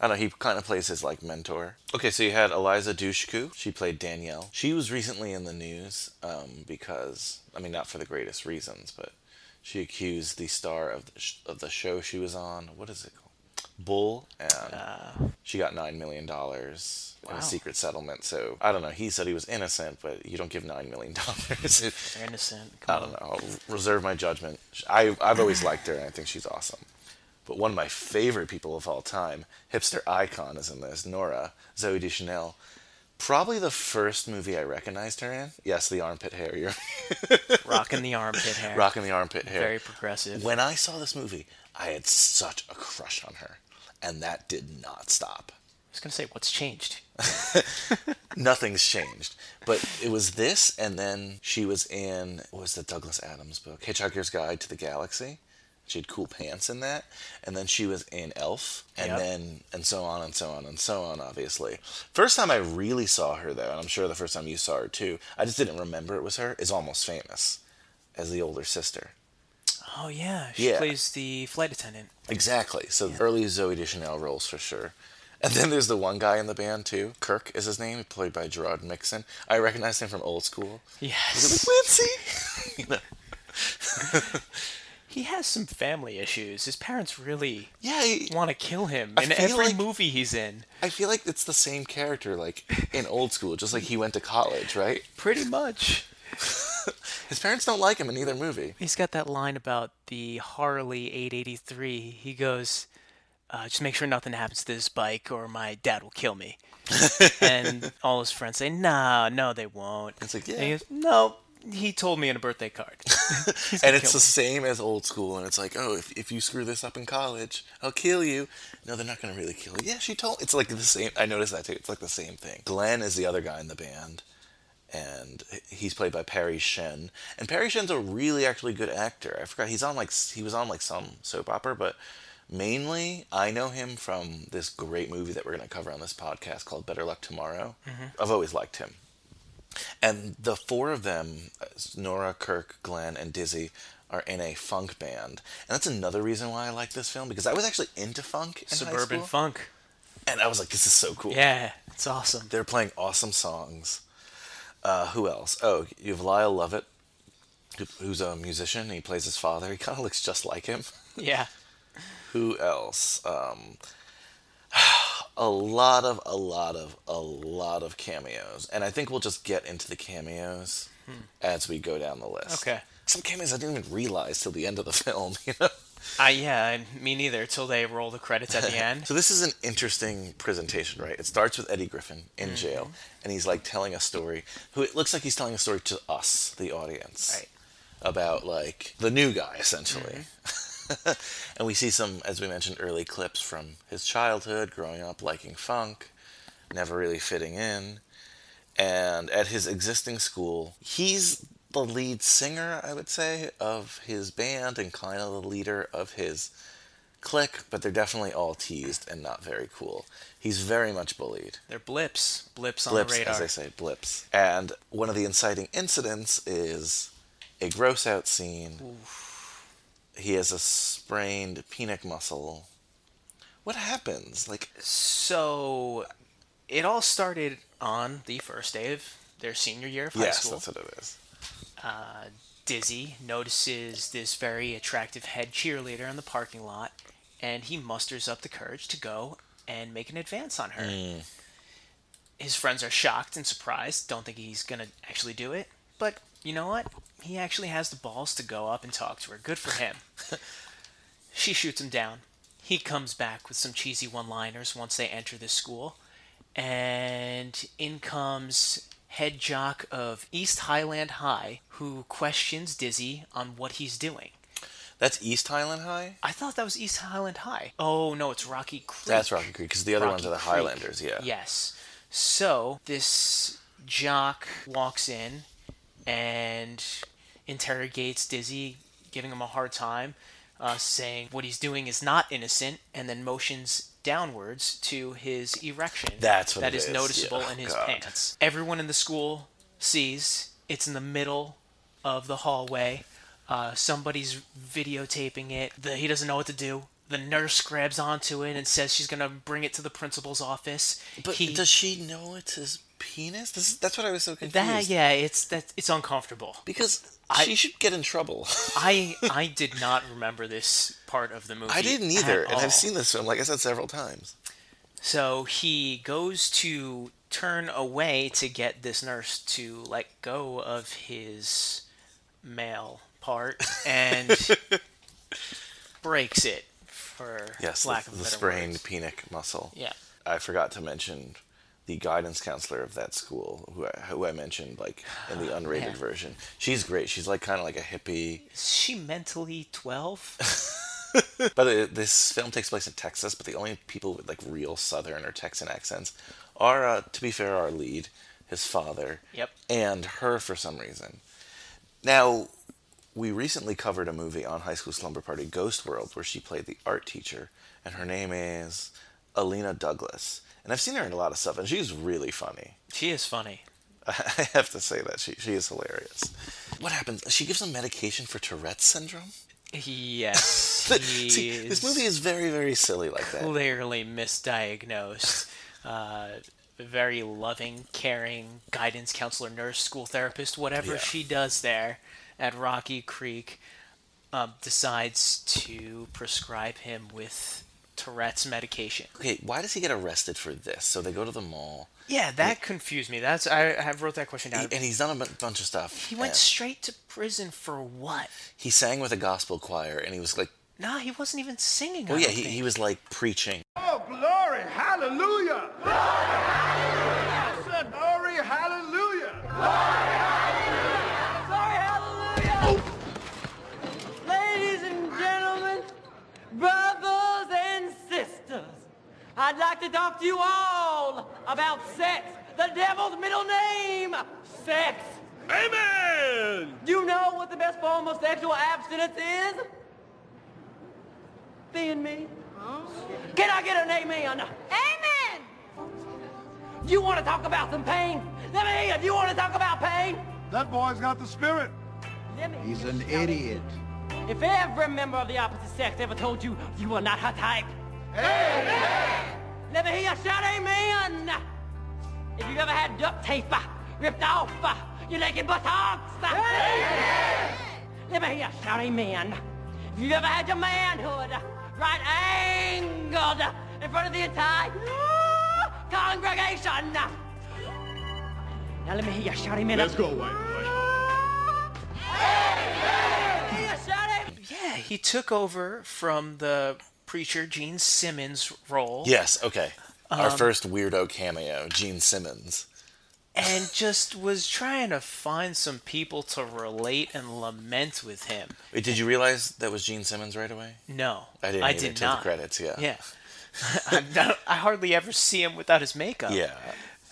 I don't know, he kind of plays his like mentor. Okay, so you had Eliza Dushku. She played Danielle. She was recently in the news um, because, I mean, not for the greatest reasons, but she accused the star of the, sh- of the show she was on. What is it called? Bull, and uh. she got nine million dollars in a secret settlement. So I don't know. He said he was innocent, but you don't give nine million dollars. They're innocent. I don't on. know. I'll reserve my judgment. I I've always liked her, and I think she's awesome. But one of my favorite people of all time, hipster icon, is in this. Nora Zooey Deschanel. Probably the first movie I recognized her in. Yes, the armpit hair. You're Rocking the armpit hair. rocking the armpit hair. Very progressive. When I saw this movie, I had such a crush on her, and that did not stop. I was gonna say, what's changed? Nothing's changed. But it was this, and then she was in what was the Douglas Adams book, Hitchhiker's Guide to the Galaxy. She had cool pants in that, and then she was in Elf, and Yep. then and so on and so on and so on. Obviously, first time I really saw her though, and I'm sure the first time you saw her too, I just didn't remember it was her. Is almost famous as the older sister. Oh yeah, she Yeah. plays the flight attendant. Exactly. So early Zooey Deschanel roles for sure. And then there's the one guy in the band too. Kirk is his name, played by Jerod Mixon. I recognize him from Old School. Yes. like Lindsay. you know? He has some family issues. His parents really Yeah, want to kill him I in every like- movie he's in. I feel like it's the same character, like in Old School, just like he went to college, right? Pretty much. His parents don't like him in either movie. He's got that line about the Harley 883. He goes, uh, "Just make sure nothing happens to this bike, or my dad will kill me." and all his friends say, "Nah, no, they won't." It's like, And he yeah. goes, "No, he told me in a birthday card." And it's the me." same as Old School, and it's like, oh, if, if you screw this up in college, I'll kill you. No, they're not going to really kill you. Yeah, she told. It's like the same. I noticed that too. It's like the same thing. Glenn is the other guy in the band, and he's played by Perry Shen. And Perry Shen's a really actually good actor. I forgot he's on like he was on like some soap opera, but mainly I know him from this great movie that we're going to cover on this podcast called Better Luck Tomorrow. Mm-hmm. I've always liked him. And the four of them, Nora, Kirk, Glenn, and Dizzy, are in a funk band. And that's another reason why I like this film because I was actually into funk in suburban funk. and I was like, this is so cool. Yeah, it's awesome. They're playing awesome songs. Uh, who else? Oh, you have Lyle Lovett, who- who's a musician. He plays his father. He kind of looks just like him. Yeah. Who else? Um, a lot of, a lot of, a lot of cameos. And I think we'll just get into the cameos as we go down the list. Okay. Some cameos I didn't even realize till the end of the film, you know? I yeah, me neither. Till they roll the credits at the end. So this is an interesting presentation, right? It starts with Eddie Griffin in mm-hmm. jail, and he's like telling a story. Who it looks like he's telling a story to us, the audience, Right. about like the new guy, essentially. Mm-hmm. and we see some, as we mentioned, early clips from his childhood, growing up liking funk, never really fitting in, and at his existing school, he's the lead singer, I would say, of his band and kind of the leader of his clique, but they're definitely all teased and not very cool. He's very much bullied. They're blips, blips on Blips, the radar. as they say, blips. And one of the inciting incidents is a gross out scene. He has a sprained penic muscle. What happens? Like, So, it all started on the first day of their senior year of high yes, school. that's what it is. Uh, Dizzy notices this very attractive head cheerleader in the parking lot, and he musters up the courage to go and make an advance on her. Mm. His friends are shocked and surprised, don't think he's gonna actually do it, but you know what? He actually has the balls to go up and talk to her. Good for him. she shoots him down. He comes back with some cheesy one liners once they enter the school, and in comes head jock of East Highland High, who questions Dizzy on what he's doing. That's East Highland High? I thought that was East Highland High. Oh no, it's Rocky Creek. That's Rocky Creek, because the other ones are the Creek. Highlanders, yeah. Yes. So this jock walks in and interrogates Dizzy, giving him a hard time, uh, saying what he's doing is not innocent, and then motions downwards to his erection. That's what that it is is, noticeable yeah. in his God. pants. Everyone in the school sees it's in the middle of the hallway. Uh, somebody's videotaping it. The, he doesn't know what to do. The nurse grabs onto it and says she's gonna bring it to the principal's office. But he, does she know it's his penis? This is, that's what I was so confused. that yeah, it's that it's uncomfortable. Because I- she should get in trouble. I I did not remember this part of the movie. I didn't either, and all. I've seen this film, like I said, several times. So he goes to turn away to get this nurse to let go of his male part and breaks it for Yes, lack the, of a the sprained words. penic muscle. Yeah. I forgot to mention the guidance counselor of that school, who I, who I mentioned like in the unrated Yeah. version. She's great. She's like kind of like a hippie. Is she mentally 12? By the way, this film takes place in Texas, but the only people with like real Southern or Texan accents are, uh, to be fair, our lead, his father, Yep. and her for some reason. Now, we recently covered a movie on High School Slumber Party, Ghost World, where she played the art teacher, and her name is Illeana Douglas. And I've seen her in a lot of stuff, and she's really funny. She is funny. I have to say that she she is hilarious. What happens? She gives him medication for Tourette's syndrome. Yes, See, this movie is very very silly like that. clearly misdiagnosed. Uh, very loving, caring guidance counselor, nurse, school therapist, whatever Yeah. she does there at Rocky Creek, um, decides to prescribe him with Tourette's medication. Okay, why does he get arrested for this? So they go to the mall, Yeah, that confused me. That's I have wrote that question down. and he's done a bu- bunch of stuff. he went and straight to prison for what? He sang with a gospel choir, and he was like, Nah, he wasn't even singing. "Oh I yeah, he, he was like preaching." Oh, glory, hallelujah. I said, glory, hallelujah. I'd like to talk to you all about sex, the devil's middle name, sex. Amen. You know what the best form of sexual abstinence is? Being me. Can I get an amen? Amen! You want to talk about some pain? Let me hear you. You want to talk about pain? That boy's got the spirit. He's an idiot. If every member of the opposite sex ever told you you were not her type, let me hear you shout amen. If you've ever had duct tape uh, ripped off uh, your naked buttocks, uh, let me hear you shout amen. If you've ever had your manhood right angled in front of the entire congregation. Now let me hear you shout amen. Let's go, white boy. Let me hear you shout amen. Yeah, he took over from the preacher Gene Simmons role Yes, okay. Um, Our first weirdo cameo, Gene Simmons. and just was trying to find some people to relate and lament with him. Wait, did you realize that was Gene Simmons right away? No, I didn't I either did not. the credits. Yeah. Yeah, I, don't- I hardly ever see him without his makeup. Yeah,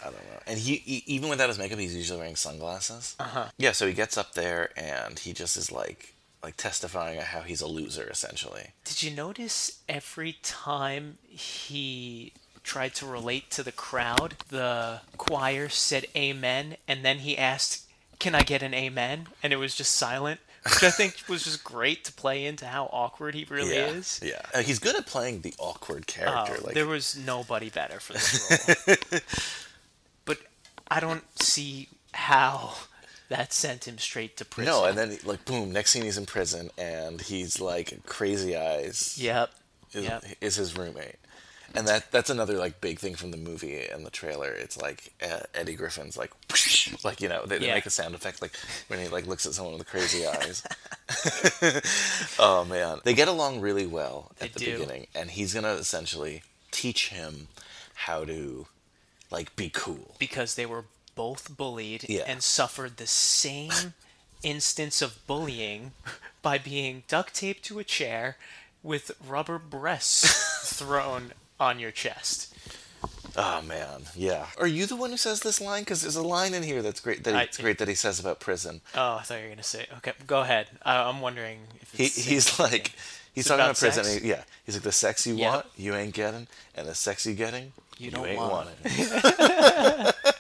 I don't know. And he, he even without his makeup, he's usually wearing sunglasses. Uh-huh. Yeah, so he gets up there and he just is like like testifying at how he's a loser essentially. Did you notice every time he tried to relate to the crowd, the choir said amen, and then he asked, Can I get an amen? And it was just silent, which I think was just great to play into how awkward he really yeah. is. Yeah. Uh, he's good at playing the awkward character. like there was nobody better for this role. but I don't see how that sent him straight to prison. no, and then like boom, next scene he's in prison and he's like crazy eyes. Yep. is, Yep. is his roommate. And that that's another like big thing from the movie and the trailer. It's like uh, Eddie Griffin's like like you know they, they Yeah. make a sound effect like when he like looks at someone with crazy eyes. oh man, they get along really well at the do. beginning, and he's gonna essentially teach him how to like be cool. because they were both bullied Yeah. and suffered the same instance of bullying by being duct taped to a chair with rubber breasts thrown on your chest. Oh man, yeah. Are you the one who says this line? Because there's a line in here that's great. That I- it's great that he says about prison. Oh, I thought you were gonna say. Okay, go ahead. I, I'm wondering if He, it's the same he's thing. like, he's talking about about prison. he- yeah, he's like the sex you Yep. want, you ain't getting, and the sex you getting, You don't ain't want. it.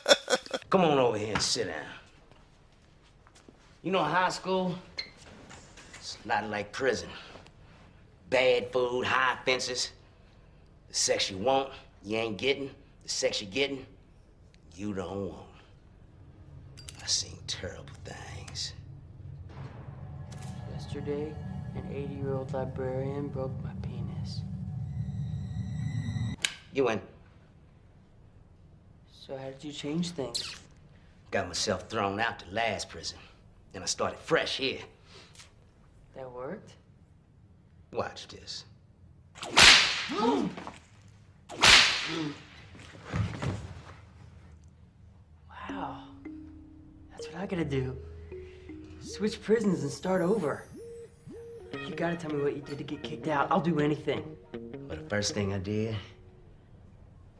Come on over here and sit down. You know, high school, it's a lot like prison. Bad food, high fences. The sex you want, you ain't getting. The sex you're getting, you don't want. I've seen terrible things. Yesterday, an 80 year old librarian broke my penis. You went, So, how did you change things? Got myself thrown out the last prison. Then I started fresh here. That worked? Watch this. Wow. That's what I gotta do. Switch prisons and start over. You gotta tell me what you did to get kicked out. I'll do anything. But the first thing I did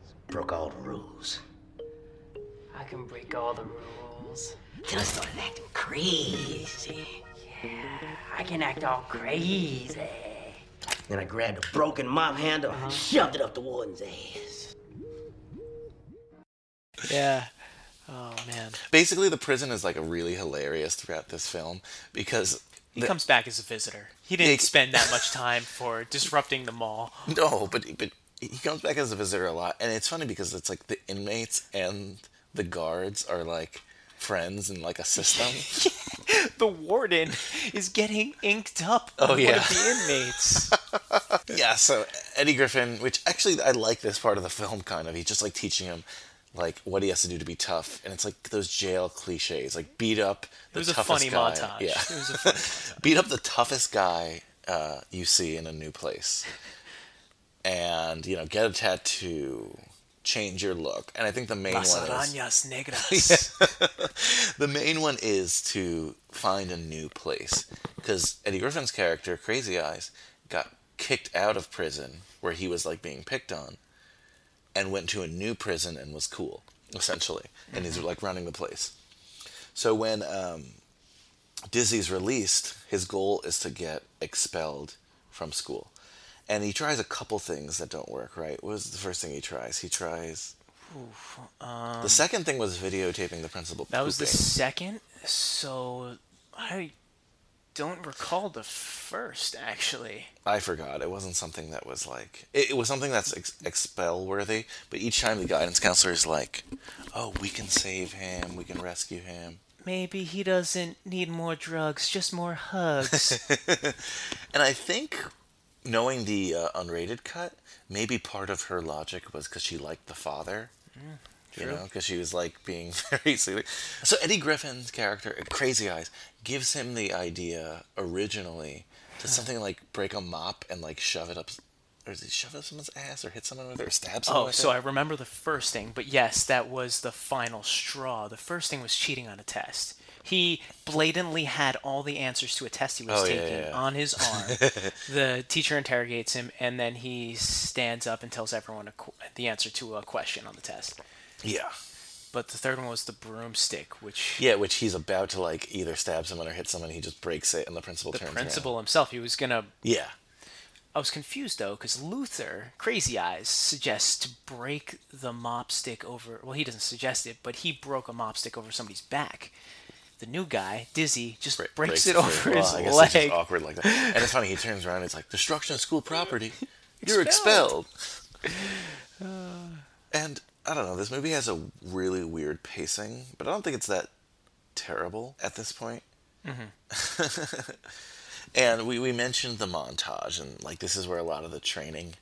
is broke all the rules. I can break all the rules. Then I started acting crazy. Yeah, I can act all crazy. Then I grabbed a broken mop handle, and uh-huh. shoved it up the warden's ass. Yeah. Oh man. Basically, the prison is like a really hilarious throughout this film because He the- comes back as a visitor. He didn't he- spend that much time for disrupting the mall. No, but but he comes back as a visitor a lot, and it's funny because it's like the inmates and the guards are like friends and like a system. The warden is getting inked up Oh, yeah. of the inmates. yeah, so Eddie Griffin, which actually I like this part of the film kind of. He's just like teaching him like what he has to do to be tough, and it's like those jail cliches, like beat up the It was a toughest funny guy. montage. Yeah, It was a funny beat up the toughest guy uh, you see in a new place, and you know get a tattoo, change your look, and I think the main Las one is negras. the main one is to find a new place because Eddie Griffin's character, Crazy Eyes, got kicked out of prison where he was like being picked on, and went to a new prison and was cool essentially, and he's like running the place. So when um, Dizzy's released, his goal is to get expelled from school. And he tries a couple things that don't work, right? What was the first thing he tries? He tries. the second thing was videotaping the principal. Um, That was the second. So I don't recall the first actually. I forgot. It wasn't something that was like. It, it was something that's ex- expel worthy. But each time the guidance counselor is like, "Oh, we can save him. We can rescue him." Maybe he doesn't need more drugs, just more hugs. And I think knowing the uh, unrated cut, maybe part of her logic was because she liked the father. you know, because she was like being very silly. So Eddie Griffin's character, Crazy Eyes, gives him the idea originally to something like break a mop and like shove it up, or does he shove it up someone's ass or hit someone with it or stab someone oh, so it? I remember the first thing, but yes, that was the final straw. The first thing was cheating on a test. He blatantly had all the answers to a test he was Oh, taking yeah, yeah. on his arm. the teacher interrogates him, and then he stands up and tells everyone a qu- the answer to a question on the test. yeah. But the third one was the broomstick, which Yeah, which he's about to like either stab someone or hit someone. He just breaks it, and the principal the turns The principal himself, he was gonna. Yeah, I was confused though, because Luther, Crazy Eyes, suggests to break the mop stick over. Well, he doesn't suggest it, but he broke a mop stick over somebody's back. The new guy, Dizzy, just Bre- breaks, breaks it over Well, his I guess it's just leg. awkward like that. And it's funny. He turns around. and It's like destruction of school property. You're Expelled. expelled. and I don't know. This movie has a really weird pacing, but I don't think it's that terrible at this point. Mm-hmm. and we, we mentioned the montage, and like this is where a lot of the training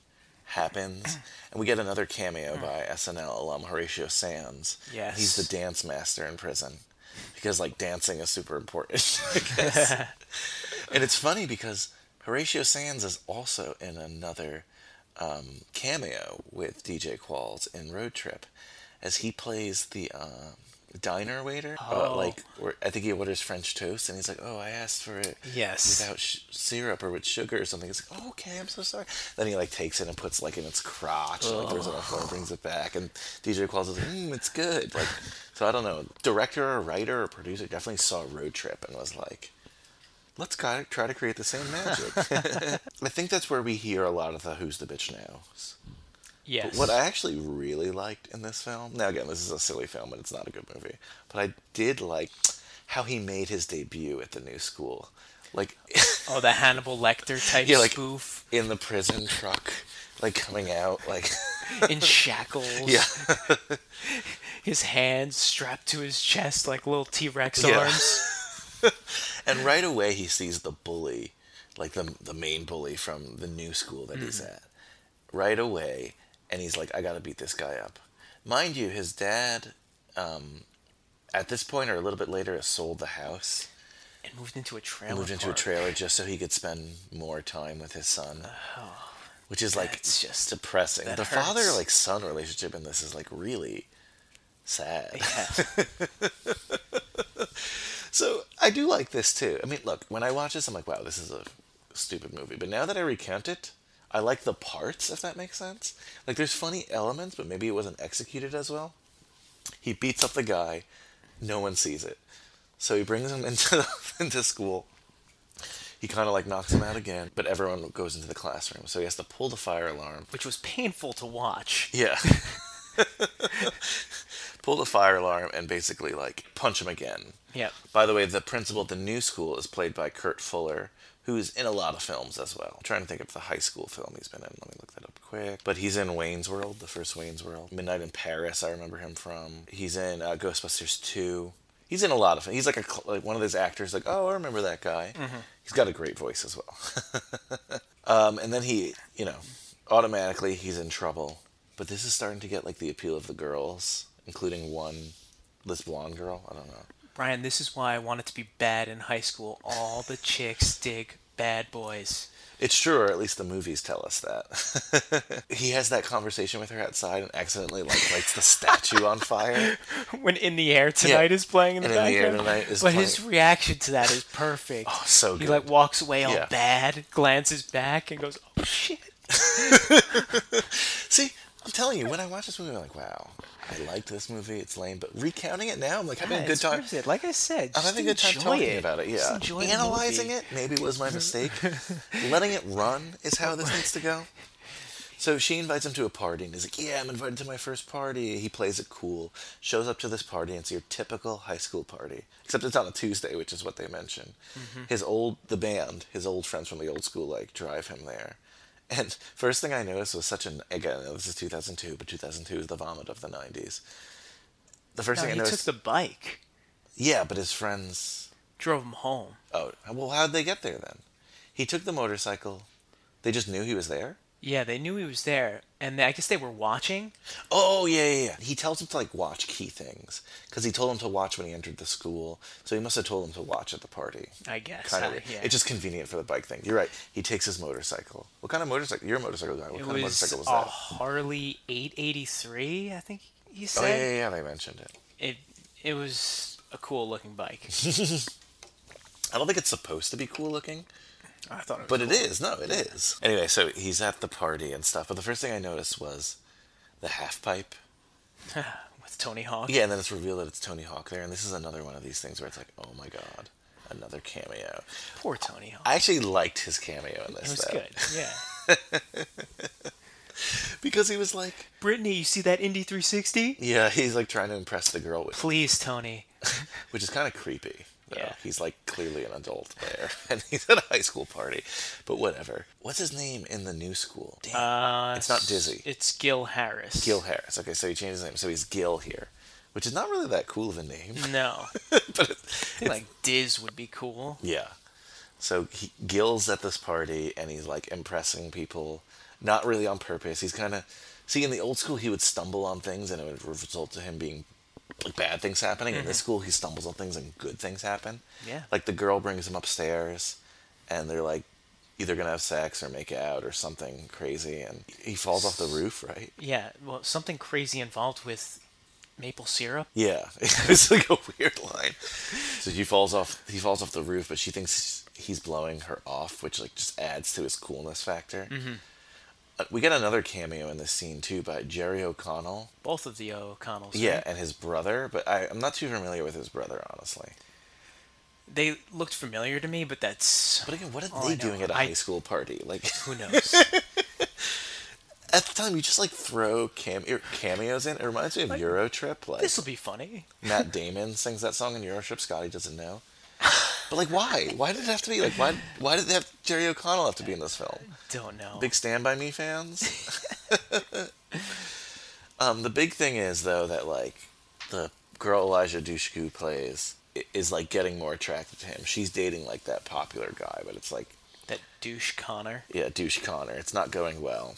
happens. And we get another cameo mm. by SNL alum Horatio Sanz. Yes. He's the dance master in prison because like dancing is super important. And it's funny because Horatio Sanz is also in another um, cameo with DJ Qualls in Road Trip, as he plays the um, diner waiter. Uh, Oh. like, where I think he orders French toast, and he's like, "Oh, I asked for it Yes. without sh- syrup or with sugar or something." He's like, oh, "Okay, I'm so sorry." Then he like takes it and puts like in its crotch, and like throws it on the floor and brings it back. And DJ Qualls is like, mm, "It's good." Like, so I don't know. Director or writer or producer definitely saw Road Trip and was like. Let's try to, try to create the same magic. I think that's where we hear a lot of the "Who's the bitch now." Yes. What I actually really liked in this film, now again, this is a silly film, and it's not a good movie, but I did like how he made his debut at the new school. Like, oh, the Hannibal Lecter type Yeah, like- spoof in the prison truck, like coming out, like, in shackles. yeah. His hands strapped to his chest like little T Rex Yeah. arms. And right away, he sees the bully, like the, the main bully from the new school that he's Mm-hmm. at. Right away, and he's like, I gotta beat this guy up. Mind you, his dad, um, at this point or a little bit later, has sold the house. And moved into a trailer. moved into a trailer just so he could spend more time with his son. Which is like That's just- depressing. the father like son relationship in this is like really sad. Yeah. So I do like this too. I mean, look, when I watch this, I'm like, wow, this is a stupid movie. But now that I recount it, I like the parts, if that makes sense. Like there's funny elements, but maybe it wasn't executed as well. He beats up the guy, no one sees it. So he brings him into into school. He kind of like knocks him out again, but everyone goes into the classroom. So he has to pull the fire alarm. which was painful to watch. Yeah. pull the fire alarm and basically like punch him again. Yeah. By the way, the principal at the new school is played by Kurt Fuller, who's in a lot of films as well. I'm trying to think of the high school film he's been in. Let me look that up quick. But he's in Wayne's World, the first Wayne's World. Midnight in Paris, I remember him from. He's in uh, Ghostbusters 2. He's in a lot of. He's like a like one of those actors. Like, oh, I remember that guy. He's got a great voice as well. um, and then he, you know, automatically he's in trouble. But this is starting to get like the appeal of the girls, including one, this blonde girl. I don't know. Brian, this is why I wanted to be bad in high school. All the chicks dig bad boys. It's true, or at least the movies tell us that. he has that conversation with her outside and accidentally like lights the statue on fire. When In the Air Tonight is playing in the And In the Air background. Tonight is but his reaction to that is perfect. Oh, so good. he like walks away all Yeah. bad, glances back, and goes, "Oh shit." See, I'm telling you, when I watch this movie, I'm like, wow, I liked this movie. It's lame, but recounting it now, I'm like having Yeah, a good time. worth it. Like I said, I'm just having a good time talking it. about it. Just Yeah, enjoy the analyzing it maybe was my mistake. Letting it run is how this needs to go. So she invites him to a party, and he's like, "Yeah, I'm invited to my first party." He plays it cool, shows up to this party, and it's your typical high school party, except it's on a Tuesday, which is what they mention. Mm-hmm. His old, the band, his old friends from the old school, like drive him there. And first thing I noticed was such an again, this is 2002, but 2002 is the vomit of the 90s. The first No, thing I noticed he took the bike, yeah, but his friends drove him home. Oh, well, how'd they get there then? He took the motorcycle. They just knew he was there? Yeah, they knew he was there, and I guess they were watching. Oh, yeah, yeah, yeah. He tells him to, like, watch key things. Because he told him to watch when he entered the school. So he must have told him to watch at the party. I guess. Kind uh, of. yeah. It's just convenient for the bike thing. You're right. He takes his motorcycle. What kind of motorcycle? You're a motorcycle guy. What it kind of was motorcycle was a that? Harley 883, I think he Oh, said. yeah, yeah, yeah. They mentioned it. It it was a cool looking bike. I don't think it's supposed to be cool looking. I thought it was But it is. No, it is. Anyway, so he's at the party and stuff. But the first thing I noticed was the half pipe. with Tony Hawk. Yeah, and then it's revealed that it's Tony Hawk there, and this is another one of these things where it's like, oh my god, another cameo. Poor Tony Hawk. I actually liked his cameo in this. It was though, good. Yeah. because he was like, Brittany, you see that Indy 360? yeah, he's like trying to impress the girl, with, Please, Tony. which is kind of creepy. Yeah. he's like clearly an adult there, and he's at a high school party. But whatever. What's his name in the new school? Damn, Uh, It's not Dizzy. It's Gil Harris. Gil Harris. Okay, so he changed his name, so he's Gil here, which is not really that cool of a name. No. but it, I think like Diz would be cool. Yeah. So he, Gil's at this party and he's like impressing people, not really on purpose. He's kind of see in the old school he would stumble on things and it would result to him being like bad things happening. In this school he stumbles on things and good things happen. Yeah. Like the girl brings him upstairs and they're like either gonna have sex or make out or something crazy and he falls off the roof, right? Yeah, well, something crazy involved with maple syrup. Yeah, it's like a weird line. So he falls off. He falls off the roof, but she thinks he's blowing her off, which like just adds to his coolness factor. Uh, we get another cameo in this scene too by Jerry O'Connell. Both of the O'Connells. Yeah, right? and his brother, but I, I'm not too familiar with his brother, honestly. They looked familiar to me, but that's. But again, what are they doing at a I- high school party? Like Who knows? at the time, you just like throw cam- er, cameos in. It reminds me of Eurotrip. Like this will be funny. Matt Damon sings that song in Eurotrip. Scotty doesn't know. But like, why? Why did it have to be like? Why? Why did they have Jerry O'Connell have to be in this film? Don't know. Big Stand By Me fans. um, the big thing is though that like the girl Eliza Dushku plays is like getting more attracted to him. She's dating like that popular guy, but it's like that douche Connor. yeah, douche Connor. It's not going well.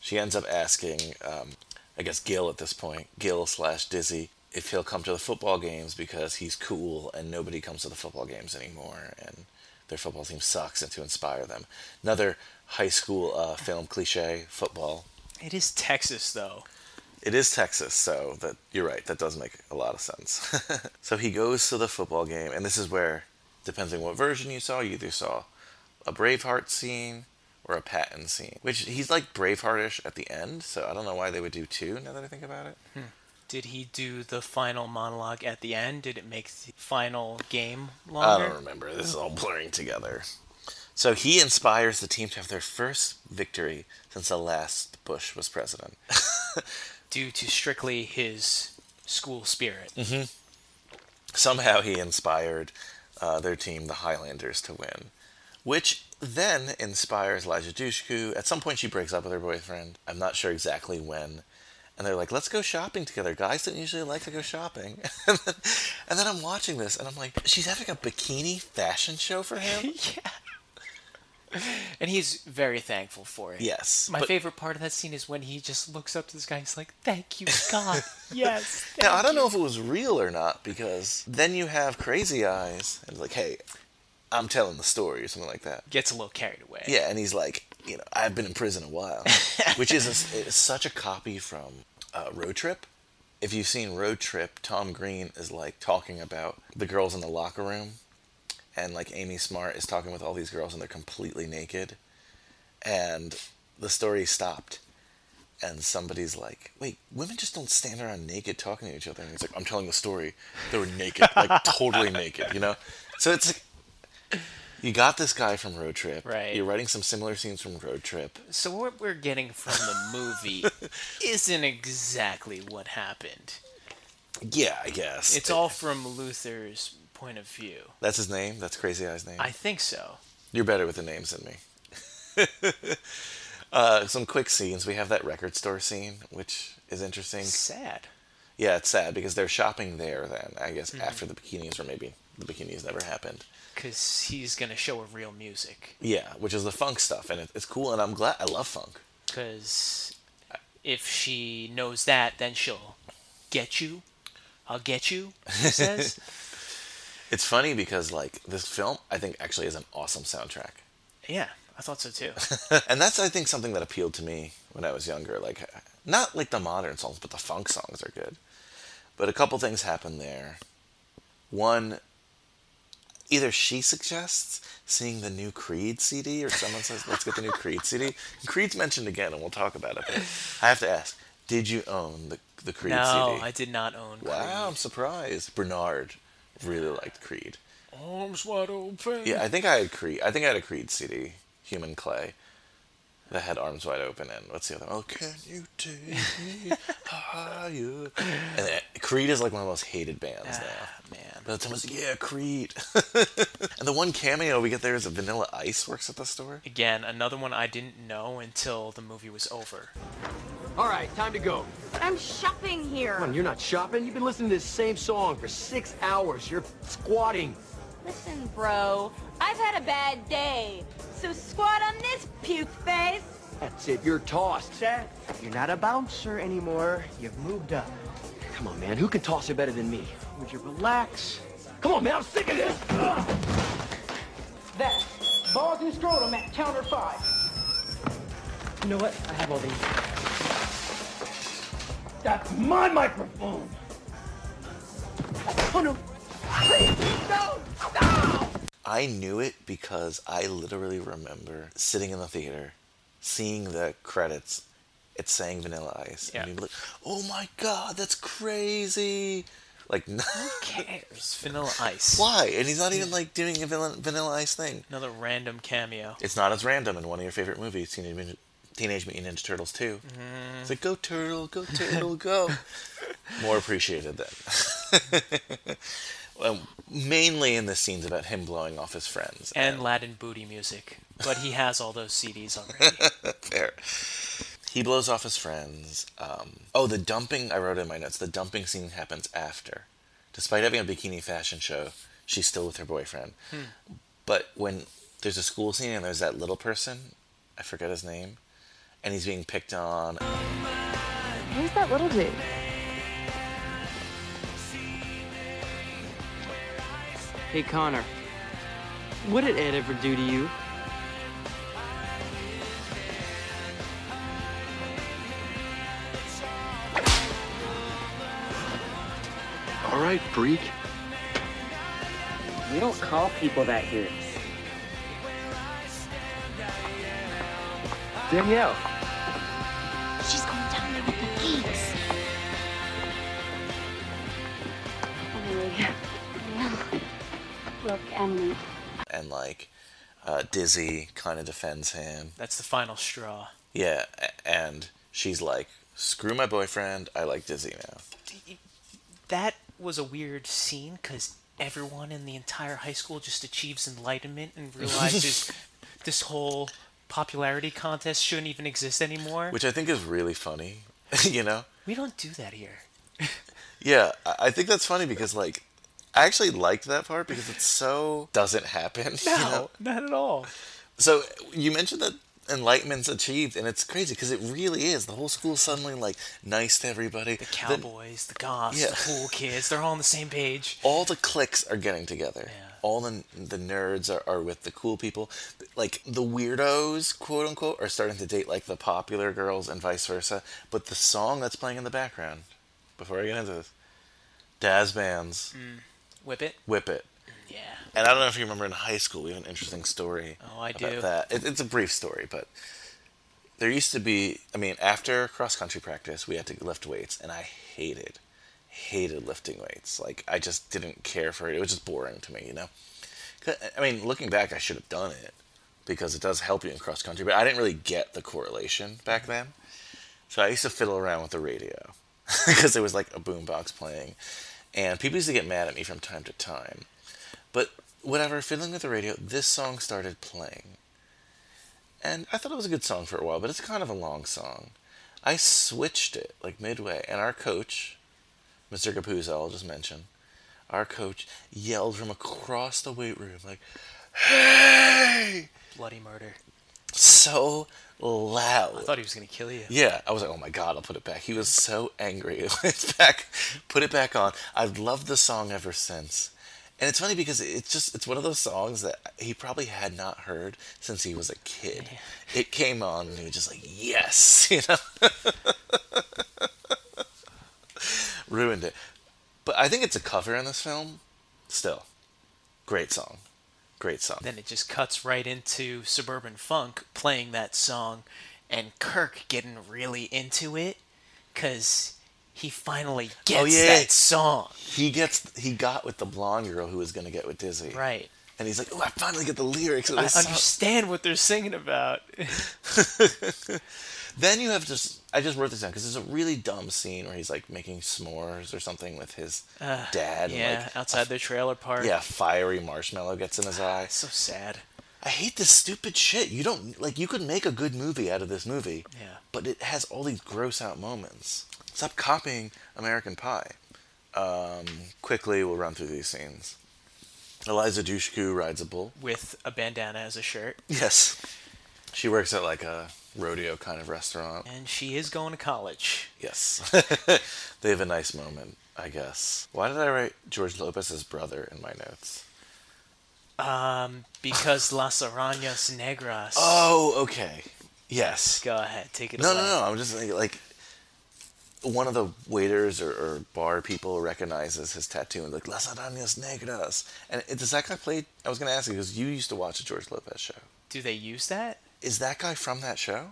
She ends up asking, um, I guess Gil at this point, Gil slash Dizzy, if he'll come to the football games because he's cool and nobody comes to the football games anymore and their football team sucks and to inspire them. Another high school uh, film cliche, football. It is Texas, though. It is Texas, so that you're right. That does make a lot of sense. so he goes to the football game, and this is where, depending what version you saw, you either saw a Braveheart scene or a Patton scene, which he's like Braveheartish at the end. So I don't know why they would do two. Now that I think about it, Did he do the final monologue at the end? Did it make the final game long? I don't remember. This is all blurring together. So he inspires the team to have their first victory since the last Bush was president. Due to strictly his school spirit. Somehow he inspired uh, their team, the Highlanders, to win, which then inspires Eliza Dushku. At some point, she breaks up with her boyfriend. I'm not sure exactly when. And they're like, let's go shopping together. Guys don't usually like to go shopping. and, then, and then I'm watching this, and I'm like, she's having a bikini fashion show for him? yeah. And he's very thankful for it. yes. My but- favorite part of that scene is when he just looks up to this guy. He's like, "Thank you, God. yes." Now, I don't you." know if it was real or not because then you have Crazy Eyes and it's like, hey, I'm telling the story or something like that. Gets a little carried away. Yeah, and he's like, you know, I've been in prison a while, which is, a, such a copy from uh, Road Trip. If you've seen Road Trip, Tom Green is like talking about the girls in the locker room, and like Amy Smart is talking with all these girls and they're completely naked, and the story stopped. And somebody's like, "Wait, women just don't stand around naked talking to each other." And he's like, "I'm telling the story. They were naked, like totally naked, you know." So it's like, you got this guy from Road Trip. Right. You're writing some similar scenes from Road Trip. So what we're getting from the movie isn't exactly what happened. Yeah, I guess. It's all from Luther's point of view. That's his name. That's Crazy Eye's name. I think so. You're better with the names than me. uh, some quick scenes. We have that record store scene, which is interesting. Sad. Yeah, it's sad because they're shopping there. Then I guess Mm-hmm. after the bikinis, or maybe the bikinis never happened. Because he's going to show her real music. Yeah, which is the funk stuff, and it, it's cool. And I'm glad. I love funk. Because uh, if she knows that, then she'll get you. I'll get you, he says. It's funny because like this film, I think actually is an awesome soundtrack. yeah, I thought so too. and that's I think something that appealed to me when I was younger. Like not like the modern songs, but the funk songs are good. But a couple things happen there. One, either she suggests seeing the new Creed CD, or someone says, "Let's get the new Creed CD." Creed's mentioned again, and we'll talk about it. I have to ask: Did you own the the Creed no, CD? I did not own Wow, I'm surprised. Bernard really liked Creed. Arms wide open. Yeah, I think I had Creed. I think I had a Creed CD, Human Clay, that had arms wide open. And what's the other? one? Oh, can you take me higher? And then Creed is like one of the most hated bands now. Ah, man. But someone's like, yeah, Creed. and the one cameo we get there is that Vanilla Ice works at the store. Again, another one I didn't know until the movie was over. All right, time to go. I'm shopping here. Come on, you're not shopping. You've been listening to this same song for six hours. You're squatting. Listen, bro, I've had a bad day. So squat on this puke face. That's it. You're tossed. Seth, you're not a bouncer anymore. You've moved up. Come on, man. Who can toss it better than me? Would you relax? Come on, man. I'm sick of this. Ugh. That balls and scrotum at counter five. You know what? I have all these. That's my microphone. Oh no! Please, no! I knew it because I literally remember sitting in the theater, seeing the credits. It's saying Vanilla Ice. Yeah. And you'd be like, oh my god, that's crazy. Like. Who cares? Vanilla Ice. Why? And he's not even like doing a vanilla, vanilla Ice thing. Another random cameo. It's not as random in one of your favorite movies, Teenage Mutant, Teenage Mutant Ninja Turtles 2. Mm-hmm. It's like, go turtle, go turtle, go. More appreciated then. well, mainly in the scenes about him blowing off his friends. And um, Latin booty music. But he has all those CDs already. Fair. He blows off his friends. Um, oh, the dumping, I wrote in my notes, the dumping scene happens after. Despite having a bikini fashion show, she's still with her boyfriend. Hmm. But when there's a school scene and there's that little person, I forget his name, and he's being picked on. Who's that little dude? Hey, Connor. What did Ed ever do to you? All right, freak. We don't call people that here. Danielle. She's going down there with the geeks. Look, Emily. and like uh, Dizzy kind of defends him. That's the final straw. Yeah, and she's like, "Screw my boyfriend. I like Dizzy now." That was a weird scene because everyone in the entire high school just achieves enlightenment and realizes this whole popularity contest shouldn't even exist anymore. Which I think is really funny. you know? we don't do that here. Yeah, I I think that's funny because like I actually liked that part because it's so doesn't happen. No, you know? not at all. So you mentioned that enlightenment's achieved, and it's crazy because it really is. The whole school's suddenly like nice to everybody. The cowboys, the goths, Yeah. the cool kids, they're all on the same page. all the cliques are getting together. All the the nerds are, are with the cool people. Like the weirdos, quote unquote, are starting to date like the popular girls and vice versa. But the song that's playing in the background, before I get into this, Dazz Band's, mm. Whip it. Whip It. Yeah. And I don't know if you remember in high school, we have an interesting story. Oh, I about do. That it, it's a brief story, but there used to be. I mean, after cross country practice, we had to lift weights, and I hated, hated lifting weights. Like I just didn't care for it. It was just boring to me, you know. I mean, looking back, I should have done it because it does help you in cross country, but I didn't really get the correlation back mm-hmm. then. So I used to fiddle around with the radio because there was like a boombox playing, and people used to get mad at me from time to time. But whatever, fiddling with the radio, this song started playing. And I thought it was a good song for a while, but it's kind of a long song. I switched it like midway, and our coach, Mr. Capuzzo, I'll just mention, our coach yelled from across the weight room, like, Hey! Bloody murder. So loud. I thought he was gonna kill you. Yeah, I was like, oh my god, I'll put it back. He was so angry. It's back, put it back on. I've loved the song ever since. And it's funny because it's just, it's one of those songs that he probably had not heard since he was a kid. It came on and he was just like, yes, you know? Ruined it. But I think it's a cover in this film. Still, great song. Great song. Then it just cuts right into Suburban Funk playing that song and Kirk getting really into it because he finally oh, gets Oh, yeah. that song. He gets, he got with the blonde girl who was going to get with Dizzy. Right. And he's like, oh, I finally get the lyrics of I this song. understand what they're singing about. Then you have just I just wrote this down because there's a really dumb scene where he's like making s'mores or something with his Uh, dad. yeah, and like, outside their trailer park. Yeah, fiery marshmallow gets in his eye. So sad. I hate this stupid shit. You don't like you could make a good movie out of this movie. Yeah. But it has all these gross out moments. Stop copying American Pie. Um, quickly, we'll run through these scenes. Eliza Dushku rides a bull. With a bandana as a shirt. Yes. She works at like a rodeo kind of restaurant. And she is going to college. Yes. they have a nice moment, I guess. Why did I write George Lopez's brother in my notes? Um, because Las Arañas Negras. Oh, okay. Yes. Go ahead, take it No, away. no, no. I'm just like, like one of the waiters or, or bar people recognizes his tattoo and like Las Arañas Negras. And it, does that guy play? I was gonna ask you because you used to watch a George Lopez show. Do they use that? Is that guy from that show?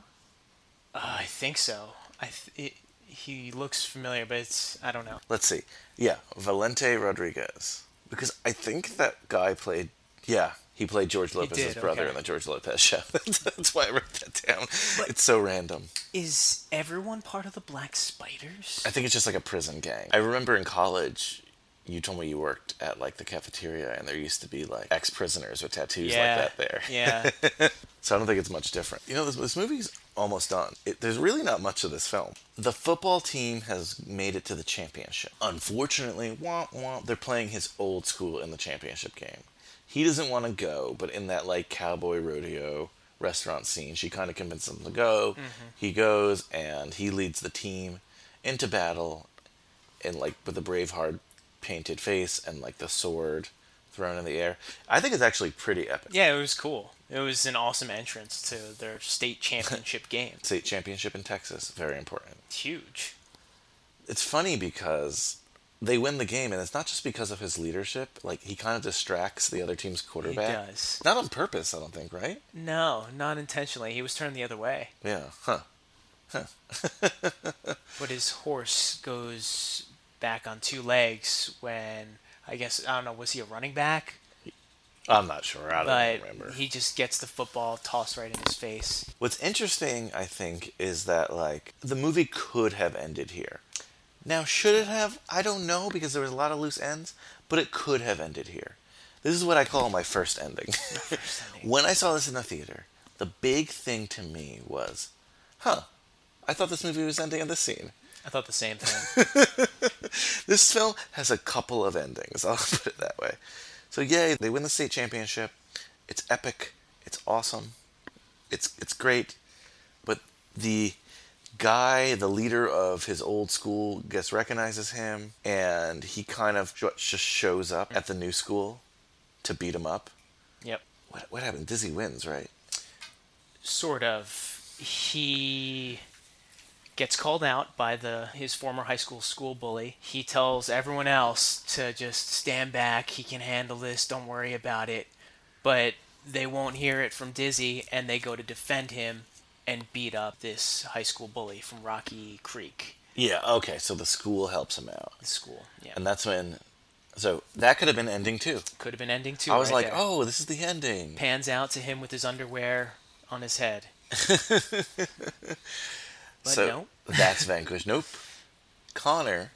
Uh, I think so. I th- it, he looks familiar, but it's I don't know. Let's see. Yeah, Valente Rodriguez. Because I think that guy played. Yeah, he played George Lopez's did, brother okay. in the George Lopez show. That's why I wrote that down. it's so random. Is everyone part of the Black Spiders? I think it's just like a prison gang. I remember in college, you told me you worked at like the cafeteria, and there used to be like ex-prisoners with tattoos Yeah, like that there. yeah. so I don't think it's much different. You know, this, this movie's almost done. It, there's really not much of this film. The football team has made it to the championship. Unfortunately, wah, wah, they're playing his old school in the championship game. He doesn't want to go, but in that like cowboy rodeo restaurant scene, she kind of convinces him to go. Mm-hmm. He goes and he leads the team into battle, and like with a Braveheart painted face and like the sword thrown in the air. I think it's actually pretty epic. Yeah, it was cool. It was an awesome entrance to their state championship game. State championship in Texas, very important. It's huge. It's funny because they win the game, and it's not just because of his leadership. Like he kind of distracts the other team's quarterback. does. Not on purpose, I don't think, right? No, not intentionally. He was turned the other way. Yeah. Huh. But his horse goes back on two legs when I guess I don't know. Was he a running back? I'm not sure. I don't but remember. he just gets the football tossed right in his face. What's interesting, I think, is that like the movie could have ended here. Now, should it have? I don't know because there was a lot of loose ends, but it could have ended here. This is what I call my first ending. when I saw this in the theater, the big thing to me was, huh, I thought this movie was ending in this scene. I thought the same thing. This film has a couple of endings, I'll put it that way. So yay, they win the state championship. It's epic. It's awesome. It's it's great. But the guy, the leader of his old school, gets recognizes him, and he kind of just shows up at the new school to beat him up. yep. What what happened? Dizzy wins, right? Sort of. He gets called out by the his former high school school bully. He tells everyone else to just stand back. He can handle this. Don't worry about it. But they won't hear it from Dizzy, and they go to defend him and beat up this high school bully from Rocky Creek. Yeah. Okay. So the school helps him out, The school. Yeah. and that's when. So that could have been ending too. Could have been ending too. I was right like, there. oh, this is the ending. Pans out to him with his underwear on his head. But so no. that's vanquished. Nope. Connor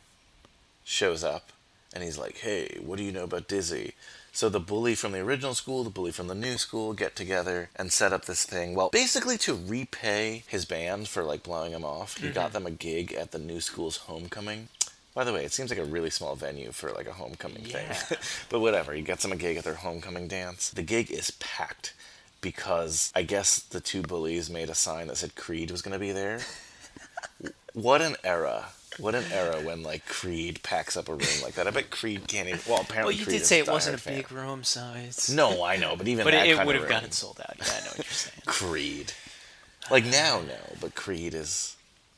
shows up and he's like, "Hey, what do you know about Dizzy?" So the bully from the original school, the bully from the new school get together and set up this thing. Well, basically to repay his band for like blowing him off, he got mm-hmm. them a gig at the new school's homecoming. By the way, it seems like a really small venue for like a homecoming Yeah. thing. but whatever, he gets them a gig at their homecoming dance. The gig is packed because I guess the two bullies made a sign that said Creed was going to be there. What an era. What an era when like Creed packs up a room like that. I bet Creed can't even. Well, apparently. Well, you Creed did say it wasn't a fan. big room, so it's. No, I know, but even But that it, it would have gotten sold out. Yeah, I know what you're saying. Creed. Like now, no, but Creed is.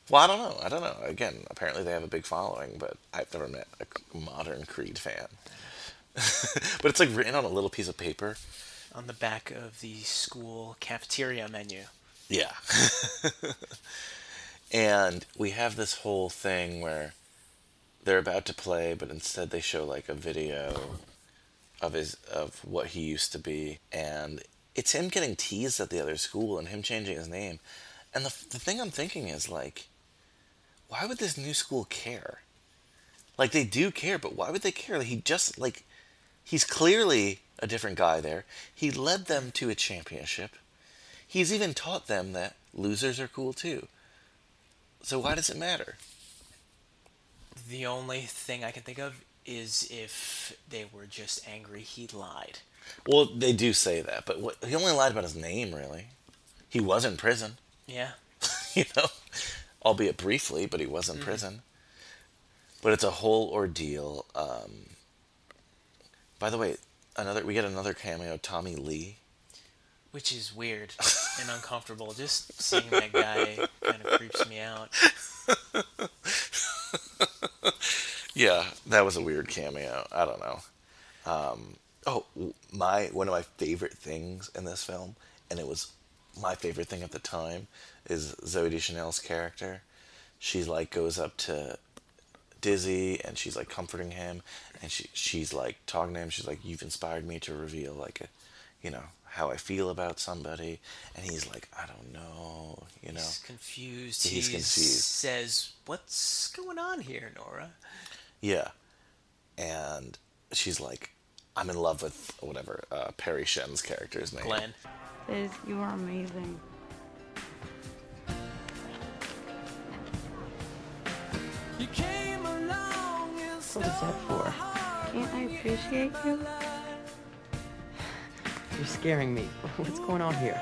Well, I don't know. I don't know. Again, apparently they have a big following, but I've never met a modern Creed fan. but it's like written on a little piece of paper. On the back of the school cafeteria menu. Yeah. And we have this whole thing where they're about to play, but instead they show like a video of his of what he used to be, and it's him getting teased at the other school and him changing his name. And the the thing I'm thinking is like, why would this new school care? Like they do care, but why would they care? He just like he's clearly a different guy there. He led them to a championship. He's even taught them that losers are cool too. So why does it matter? The only thing I can think of is if they were just angry he lied. Well, they do say that, but what, he only lied about his name, really. He was in prison, Yeah. you know, albeit briefly, but he was in Mhm. prison. But it's a whole ordeal. Um, by the way, another we get another cameo, Tommy Lee. Which is weird and uncomfortable. Just seeing that guy kind of creeps me out. Yeah, that was a weird cameo. I don't know. Um, oh, my one of my favorite things in this film, and it was my favorite thing at the time, is Zooey Deschanel's character. She like goes up to Dizzy and she's like comforting him, and she she's like talking to him. She's like, "You've inspired me to reveal like a, you know, how I feel about somebody," and he's like, "I don't know," you know. He's confused. He's He confused. says, What's going on here, Nora? Yeah. And she's like, I'm in love with whatever uh, Parry Shen's character's name. Glenn. Liz, you are amazing. What was that for? Can't I appreciate you? You're scaring me. What's going on here?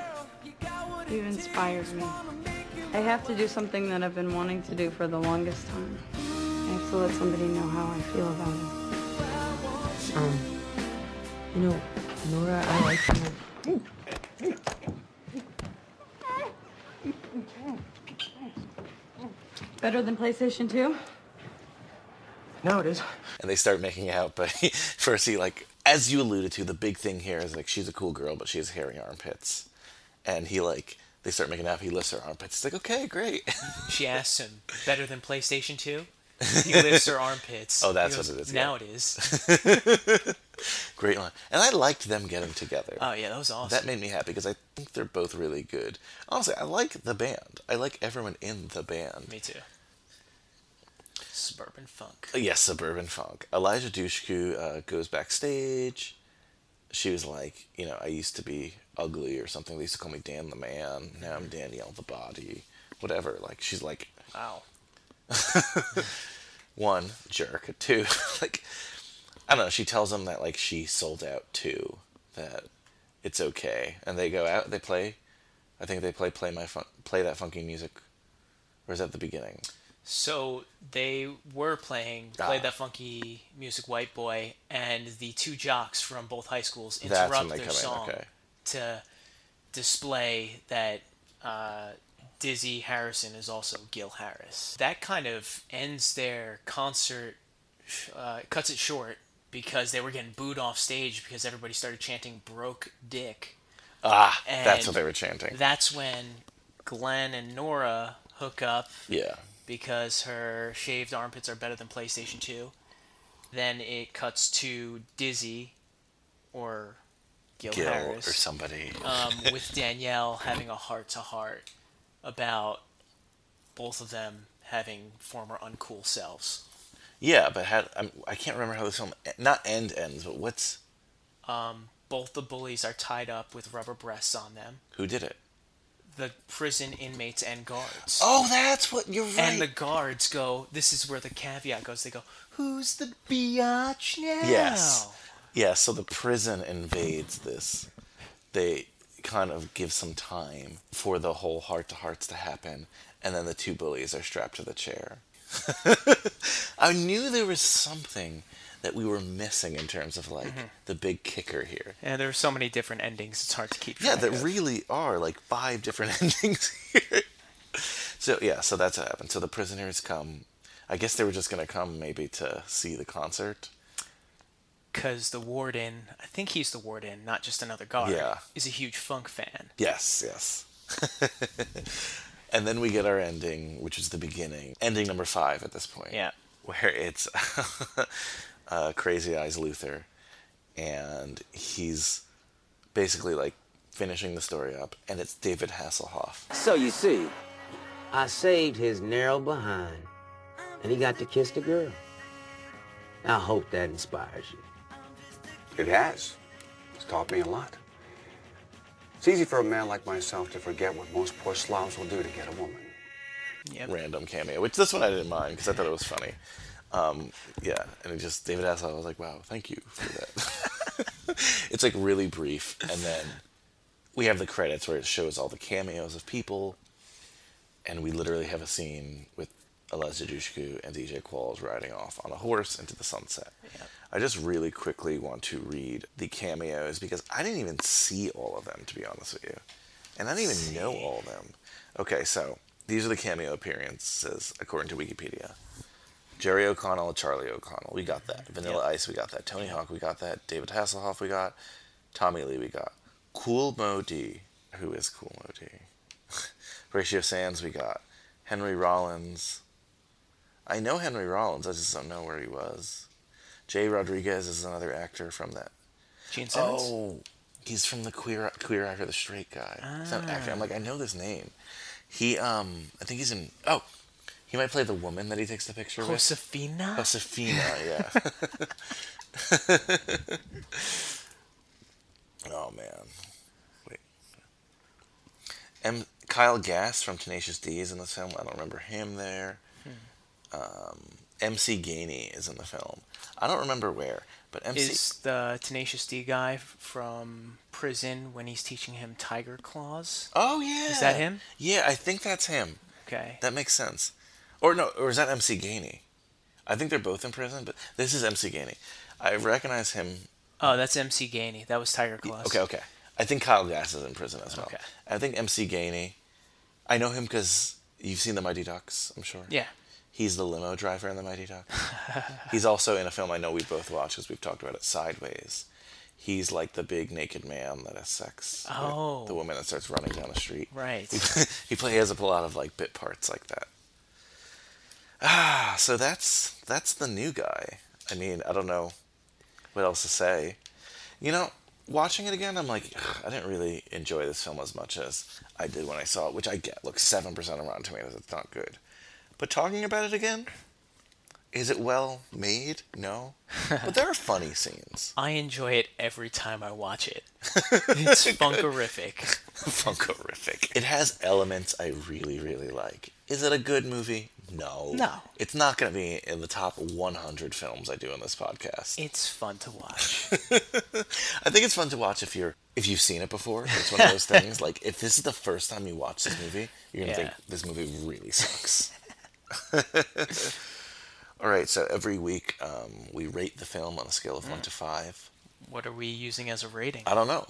You've inspired me. I have to do something that I've been wanting to do for the longest time. I have to let somebody know how I feel about it. Um, you know, Nora, I like you. Better than PlayStation 2? No, it is. and they start making out. But he, first, he like, as you alluded to, the big thing here is like she's a cool girl, but she has hairy armpits, and he like they start making out. He lifts her armpits. He's like, okay, great. She asks him, better than PlayStation 2? He lifts her armpits. Oh, that's He what it is, Now yeah. it is. great line, and I liked them getting together. Oh, yeah, that was awesome. That made me happy because I think they're both really good. Honestly, I like the band. I like everyone in the band. Me too. Suburban funk. Yes, suburban funk. Eliza Dushku uh, goes backstage. She was like, you know, I used to be ugly or something. They used to call me Dan the Man. Now I'm Danielle the Body. Whatever. Like, she's like, Wow. one, jerk. Two, like, I don't know. She tells them that, like, she sold out too. That it's okay. And they go out, they play. I think they play Play My Fun- Play That Funky Music. Or is that the beginning? So they were playing Play Ah. That Funky Music White Boy, and the two jocks from both high schools interrupt their song okay. to display that uh, Dizzy Harrison is also Gil Harris. That kind of ends their concert, uh, cuts it short because they were getting booed off stage because everybody started chanting "broke dick." Ah, that's what they were chanting. That's when Glenn and Nora hook up Yeah. Because her shaved armpits are better than PlayStation 2. Then it cuts to Dizzy or Gil, Gil Harris or somebody. um, with Danielle having a heart to heart about both of them having former uncool selves. Yeah, but had I'm, I can't remember how this film not end ends, but what's Um, both the bullies are tied up with rubber breasts on them. who did it? The prison inmates and guards. Oh, that's what you're right. And the guards go. This is where the caveat goes. They go, "Who's the biatch now?" Yes. Yeah, so the prison invades this. They kind of give some time for the whole heart to hearts to happen, and then the two bullies are strapped to the chair. I knew there was something that we were missing in terms of like Mhm. the big kicker here. And there are so many different endings. It's hard to keep. Yeah, there of. really are like five different endings here. So yeah, so that's what happened. So the prisoners come. I guess they were just gonna come maybe to see the concert. because the warden, I think he's the warden, not just another guard, Yeah. is a huge funk fan. Yes, yes. and then we get our ending, which is the beginning. Ending number five at this point. Yeah. Where it's uh, Crazy Eyes Luther, and he's basically like finishing the story up, and it's David Hasselhoff. So you see, I saved his narrow behind, and he got to kiss the girl. I hope that inspires you. It has. It's taught me a lot. It's easy for a man like myself to forget what most poor slobs will do to get a woman. Random cameo, which this one I didn't mind because I thought it was funny. Um, yeah, and it just David Hasselhoff. I was like, wow, thank you for that. it's like really brief, and then we have the credits where it shows all the cameos of people, and we literally have a scene with Eliza Dushku and DJ Qualls riding off on a horse into the sunset. I just really quickly want to read the cameos because I didn't even see all of them, to be honest with you. And I didn't even know all of them. Okay, so these are the cameo appearances according to Wikipedia. Jerry O'Connell Charlie O'Connell, we got that. Vanilla Ice, we got that. Tony Hawk, we got that. David Hasselhoff, we got. Tommy Lee, we got. Kool Moe Dee, who is Kool Moe Dee? Horatio Sanz, we got. Henry Rollins. I know Henry Rollins, I just don't know where he was. Jai Rodriguez is another actor from that. Gene Simmons? Oh, he's from the queer queer eye for the straight guy. He's not actor. I'm like, I know this name. He um, I think he's in. Oh, he might play the woman that he takes the picture with. Josefina? Josefina, yeah. oh man, wait. M. Kyle Gass from Tenacious D is in this film. I don't remember him there. Um, MC Gainey is in the film. I don't remember where, but MC. Is the Tenacious D guy from prison when he's teaching him Tiger Claws? Oh yeah. Is that him? Yeah, I think that's him. Okay. That makes sense. Or no, or is that MC Gainey? I think they're both in prison, but this is MC Gainey. I recognize him. Oh, that's MC Gainey. That was Tiger Claws. Okay, okay. I think Kyle Gass is in prison as well. Okay. I think MC Gainey. I know him because you've seen the Mighty Ducks, I'm sure. Yeah. He's the limo driver in the Mighty Ducks. He's also in a film I know we both watched because we've talked about it, Sideways. He's like the big naked man that has sex with Oh. the woman that starts running down the street. Right. He, plays play he has a lot of like bit parts like that. Ah, so that's that's the new guy. I mean, I don't know what else to say. You know, watching it again, I'm like, I didn't really enjoy this film as much as I did when I saw it, which I get. Look, seven percent on Rotten Tomatoes, it's not good. But talking about it again, is it well made? No. But there are funny scenes. I enjoy it every time I watch it. It's funkerific. Funkorific. It has elements I really, really like. Is it a good movie? No. No. It's not going to be in the top 100 films I do on this podcast. It's fun to watch. I think it's fun to watch if you're if you've seen it before. It's one of those things. Like if this is the first time you watch this movie, you're gonna Yeah. think this movie really sucks. All right, so every week um, we rate the film on a scale of one to five. What are we using as a rating? I don't know.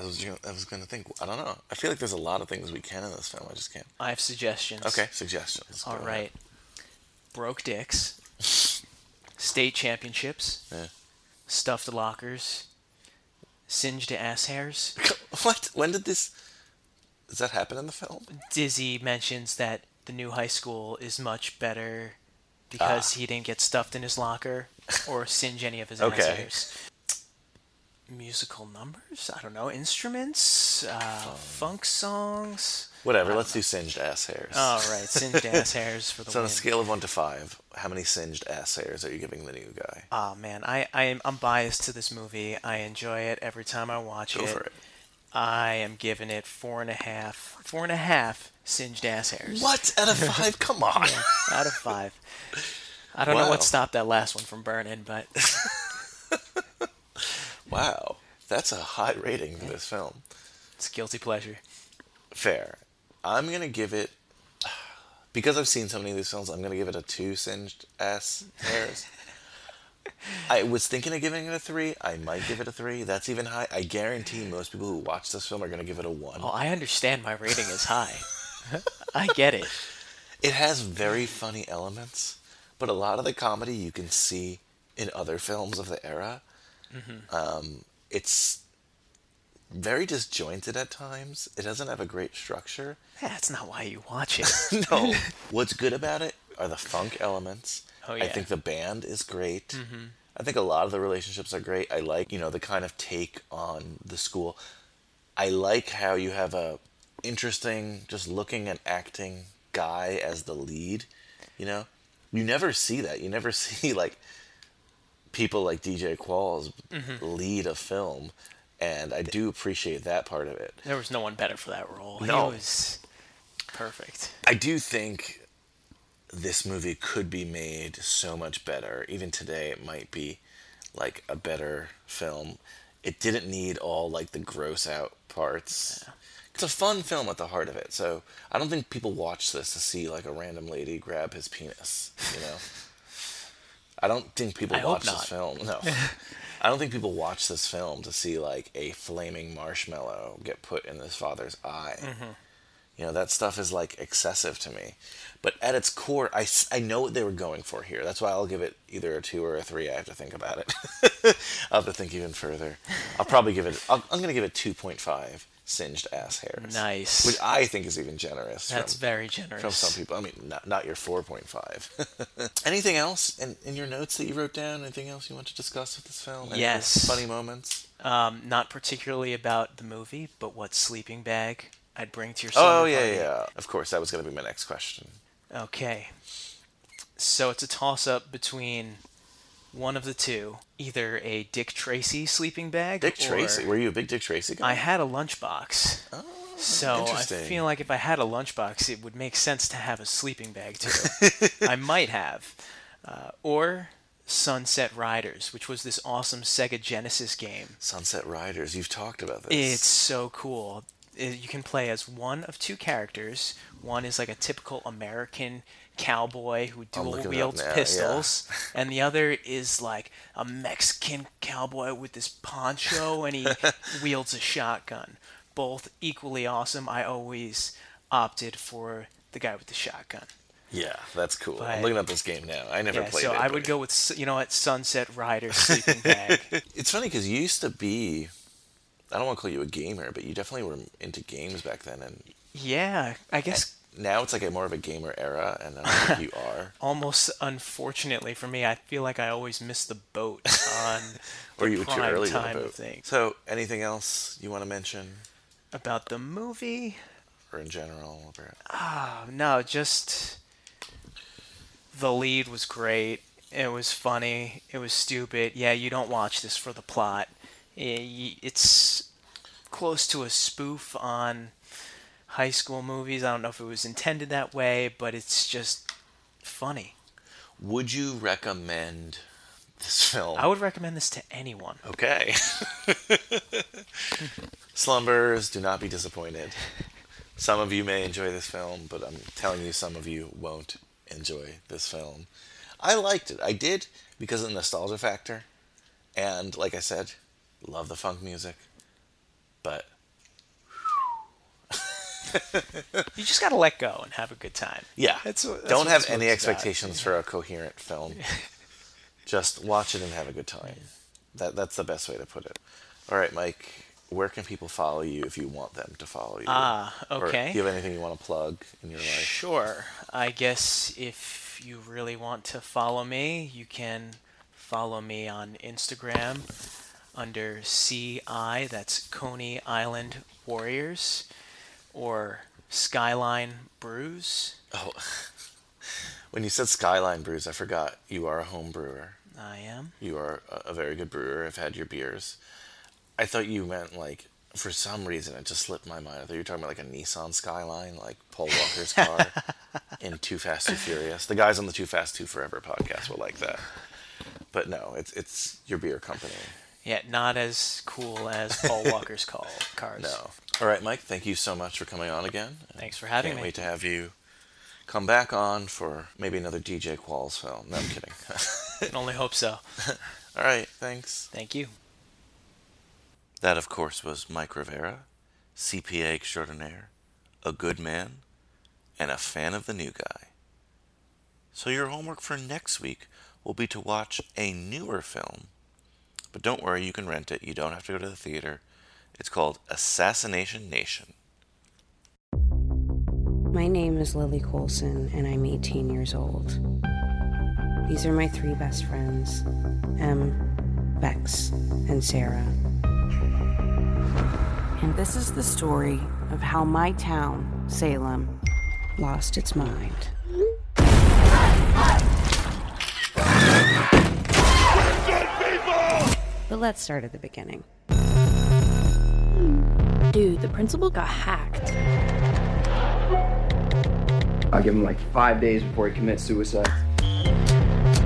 I was, I was going to think. I don't know. I feel like there's a lot of things we can in this film. I just can't. I have suggestions. Okay, suggestions. All Go right. ahead. Broke dicks. State championships. Yeah. Stuffed lockers. Singed ass hairs. What? When did this? Does that happen in the film? Dizzy mentions that the new high school is much better because Ah. he didn't get stuffed in his locker or singe any of his ass Okay. hairs. Musical numbers? I don't know. Instruments? Uh, funk songs? Whatever. Let's do singed ass hairs. All right, singed ass hairs for the So on a scale of one to five, how many singed ass hairs are you giving the new guy? Oh man, I, I am I'm biased to this movie. I enjoy it every time I watch Go it. for it. I am giving it four and a half, four and a half singed ass hairs. What out of five? Come on. Yeah, out of five. I don't know what stopped that last one from burning, but Wow, that's a high rating for this film. it's guilty pleasure. Fair. I'm gonna give it because I've seen so many of these films. I'm gonna give it a two singed ass hairs. I was thinking of giving it a three. I might give it a three. That's even high. I guarantee most people who watch this film are gonna give it a one. Oh, I understand my rating is high. I get it. It has very funny elements, but a lot of the comedy you can see in other films of the era. Mhm. Um, it's very disjointed at times. It doesn't have a great structure. That's not why you watch it. no. What's good about it are the funk elements. Oh, yeah. I think the band is great. Mhm. I think a lot of the relationships are great. I like, you know, the kind of take on the school. I like how you have a interesting, just looking and acting guy as the lead. You know, you never see that. You never see like people like DJ Qualls Mhm. lead a film, and I do appreciate that part of it. There was no one better for that role. No. He was perfect. I do think this movie could be made so much better. Even today, it might be like a better film. It didn't need all like the gross out parts. It's a fun film at the heart of it. So I don't think people watch this to see like a random lady grab his penis. You know. I don't think people I watch this film. No. I don't think people watch this film to see like a flaming marshmallow get put in his father's eye. Mhm. You know, that stuff is like excessive to me. But at its core, I, I know what they were going for here. That's why I'll give it either a two or a three. I have to think about it. I'll have to think even further. I'll probably give it, I'll, I'm going to give it 2.5 singed ass hairs. Nice. Which I think is even generous. That's from- very generous. From some people. I mean, not, not your 4.5. Anything else in, in your notes that you wrote down? Anything else you want to discuss with this film? Any Yes. Funny moments? Um, not particularly about the movie, but what sleeping bag I'd bring to your Oh, yeah, party. yeah. Of course, that was going to be my next question. Okay. So it's a toss up between one of the two. Either a Dick Tracy sleeping bag. Dick Tracy. Were you a big Dick Tracy guy? I had a lunchbox. so I feel like if I had a lunchbox, it would make sense to have a sleeping bag too. I might have. Uh, or Sunset Riders, which was this awesome Sega Genesis game. Sunset Riders. You've talked about this. It's so cool. You can play as one of two characters. One is like a typical American cowboy who dual looking it up wields now, yeah. pistols, and the other is like a Mexican cowboy with this poncho and he wields a shotgun. Both equally awesome. I always opted for the guy with the shotgun. Yeah, that's cool. But- I'm looking at this game now. I never yeah, played so it. So I would go with you know what Sunset Riders sleeping bag. It's funny because you used to be. I don't want to call you a gamer, but you definitely were into games back then, and yeah, I guess now it's like a more of a gamer era, and I don't think you are. almost unfortunately for me, I feel like I always miss the boat on Or the you were too early to the time things. So, anything else you want to mention, About the movie, or in general? Or... ah, no, just the lead was great. It was funny. It was stupid. Yeah, you don't watch this for the plot. Eh, It's close to a spoof on high school movies. I don't know if it was intended that way, but it's just funny. Would you recommend this film? I would recommend this to anyone. Okay. Slumbers, do not be disappointed. Some of you may enjoy this film, but I'm telling you, some of you won't enjoy this film. I liked it. I did because of the nostalgia factor. And like I said, love the funk music. But You just gotta let go and have a good time. yeah, That's that's don't have any movie's about. expectations for a coherent film. Just watch it and have a good time. That that's the best way to put it. All right, Mike. Where can people follow you if you want them to follow you? Ah, Or okay. do you have anything you want to plug in your life? Sure. I guess if you really want to follow me, you can follow me on Instagram under CI, that's Coney Island Warriors, or Skyline Brews. Oh, when you said Skyline Brews, I forgot you are a home brewer. I am. You are a, very good brewer. I've had your beers. I thought you meant like for some reason it just slipped my mind. I thought you were talking about like a Nissan Skyline, like Paul Walker's car in Too Fast Too Furious. The guys on the Too Fast Too Forever podcast will like that. But no, it's it's your beer company. Yeah, not as cool as Paul Walker's call cars. No. All right, Mike. Thank you so much for coming on again. Thanks for having Can't me. wait to have you come back on for maybe another DJ Qualls film. No, I'm kidding. Can only hope so. All right. Thanks. Thank you. That, of course, was Mike Rivera, CPA extraordinaire, a good man, and a fan of the new guy. So, your homework for next week will be to watch a newer film. But don't worry, you can rent it. You don't have to go to the theater. It's called Assassination Nation. My name is Lily Colson, and I'm 18 years old. These are my three best friends Em, Bex, and Sarah. And this is the story of how my town, Salem, lost its mind. But let's start at the beginning. Dude, the principal got hacked. I'll give him like five days before he commits suicide.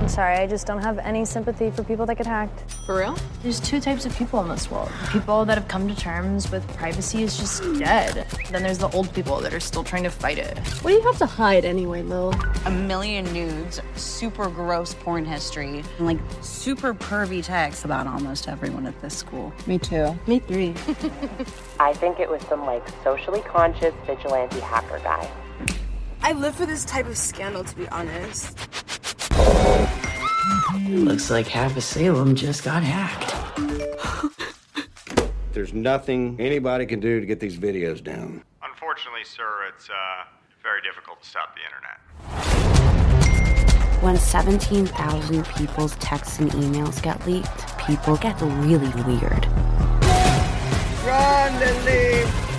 I'm sorry, I just don't have any sympathy for people that get hacked. For real? There's two types of people in this world. People that have come to terms with privacy is just dead. Then there's the old people that are still trying to fight it. What do you have to hide anyway, Lil? A million nudes, super gross porn history, and like super pervy texts about almost everyone at this school. Me too. Me three. I think it was some like socially conscious vigilante hacker guy. I live for this type of scandal, to be honest. Looks like half of Salem just got hacked. There's nothing anybody can do to get these videos down. Unfortunately, sir, it's uh, very difficult to stop the internet. When 17,000 people's texts and emails get leaked, people get really weird. Run, Lily!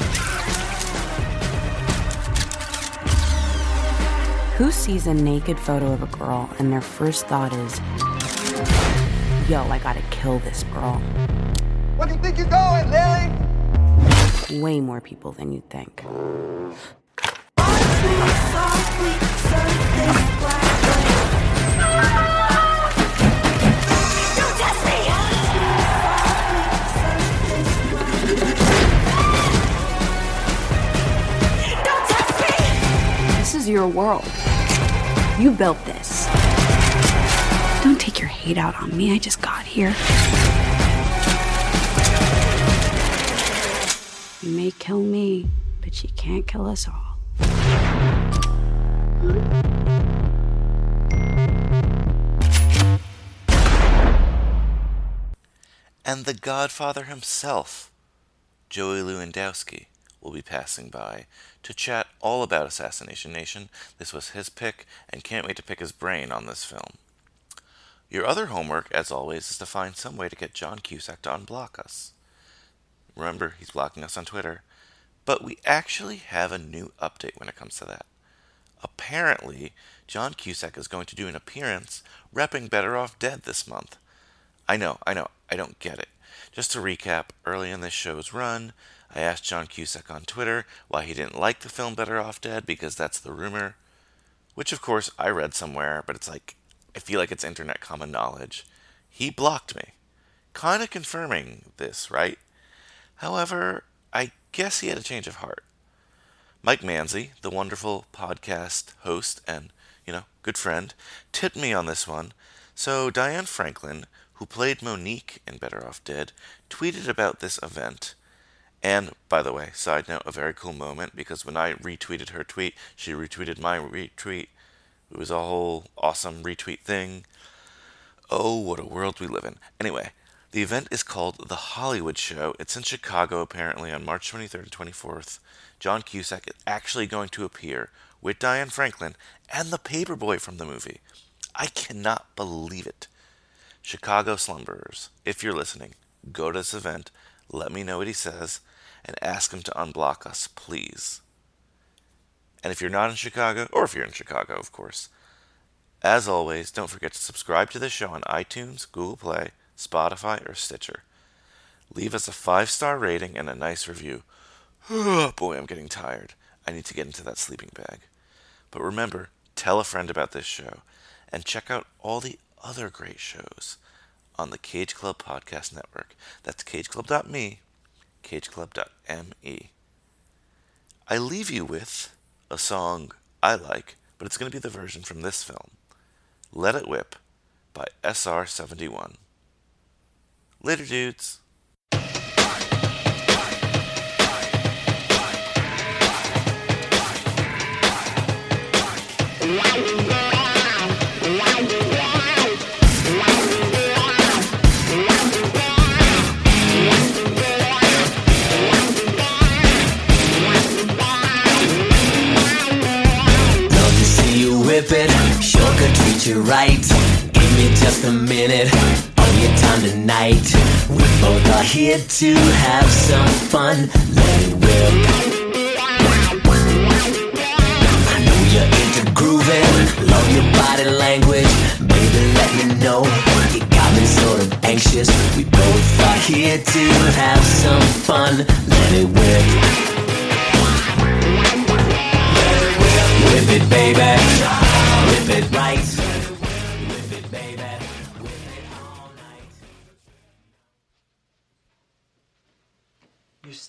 Who sees a naked photo of a girl and their first thought is, yo, I gotta kill this girl? Where do you think you're going, Lily? Way more people than you'd think. Your world. You built this. Don't take your hate out on me, I just got here. You may kill me, but you can't kill us all. And the Godfather himself, Joey Lewandowski, will be passing by to chat all about Assassination Nation. This was his pick, and can't wait to pick his brain on this film. Your other homework, as always, is to find some way to get John Cusack to unblock us. Remember, he's blocking us on Twitter. But we actually have a new update when it comes to that. Apparently, John Cusack is going to do an appearance repping Better Off Dead this month. I know, I know, I don't get it. Just to recap, early in this show's run, I asked John Cusack on Twitter why he didn't like the film Better Off Dead because that's the rumor. Which, of course, I read somewhere, but it's like, I feel like it's internet common knowledge. He blocked me. Kind of confirming this, right? However, I guess he had a change of heart. Mike Manzi, the wonderful podcast host and, you know, good friend, tipped me on this one. So Diane Franklin, who played Monique in Better Off Dead, tweeted about this event. And, by the way, side note, a very cool moment because when I retweeted her tweet, she retweeted my retweet. It was a whole awesome retweet thing. Oh, what a world we live in. Anyway, the event is called The Hollywood Show. It's in Chicago, apparently, on March 23rd and 24th. John Cusack is actually going to appear with Diane Franklin and the paperboy from the movie. I cannot believe it. Chicago slumberers, if you're listening, go to this event, let me know what he says, and ask him to unblock us, please. And if you're not in Chicago, or if you're in Chicago, of course, as always, don't forget to subscribe to the show on iTunes, Google Play, Spotify, or Stitcher. Leave us a five star rating and a nice review. Boy, I'm getting tired. I need to get into that sleeping bag. But remember, tell a friend about this show and check out all the other great shows on the Cage Club Podcast Network. That's cageclub.me, cageclub.me. I leave you with a song I like, but it's going to be the version from this film Let It Whip by SR71. Later, dudes. You right. Give me just a minute of your time tonight. We both are here to have some fun. Let it whip. I know you're into grooving, love your body language. Baby, let me know. You got me sort of anxious. We both are here to have some fun. Let it whip. Whip it, baby. Whip it right.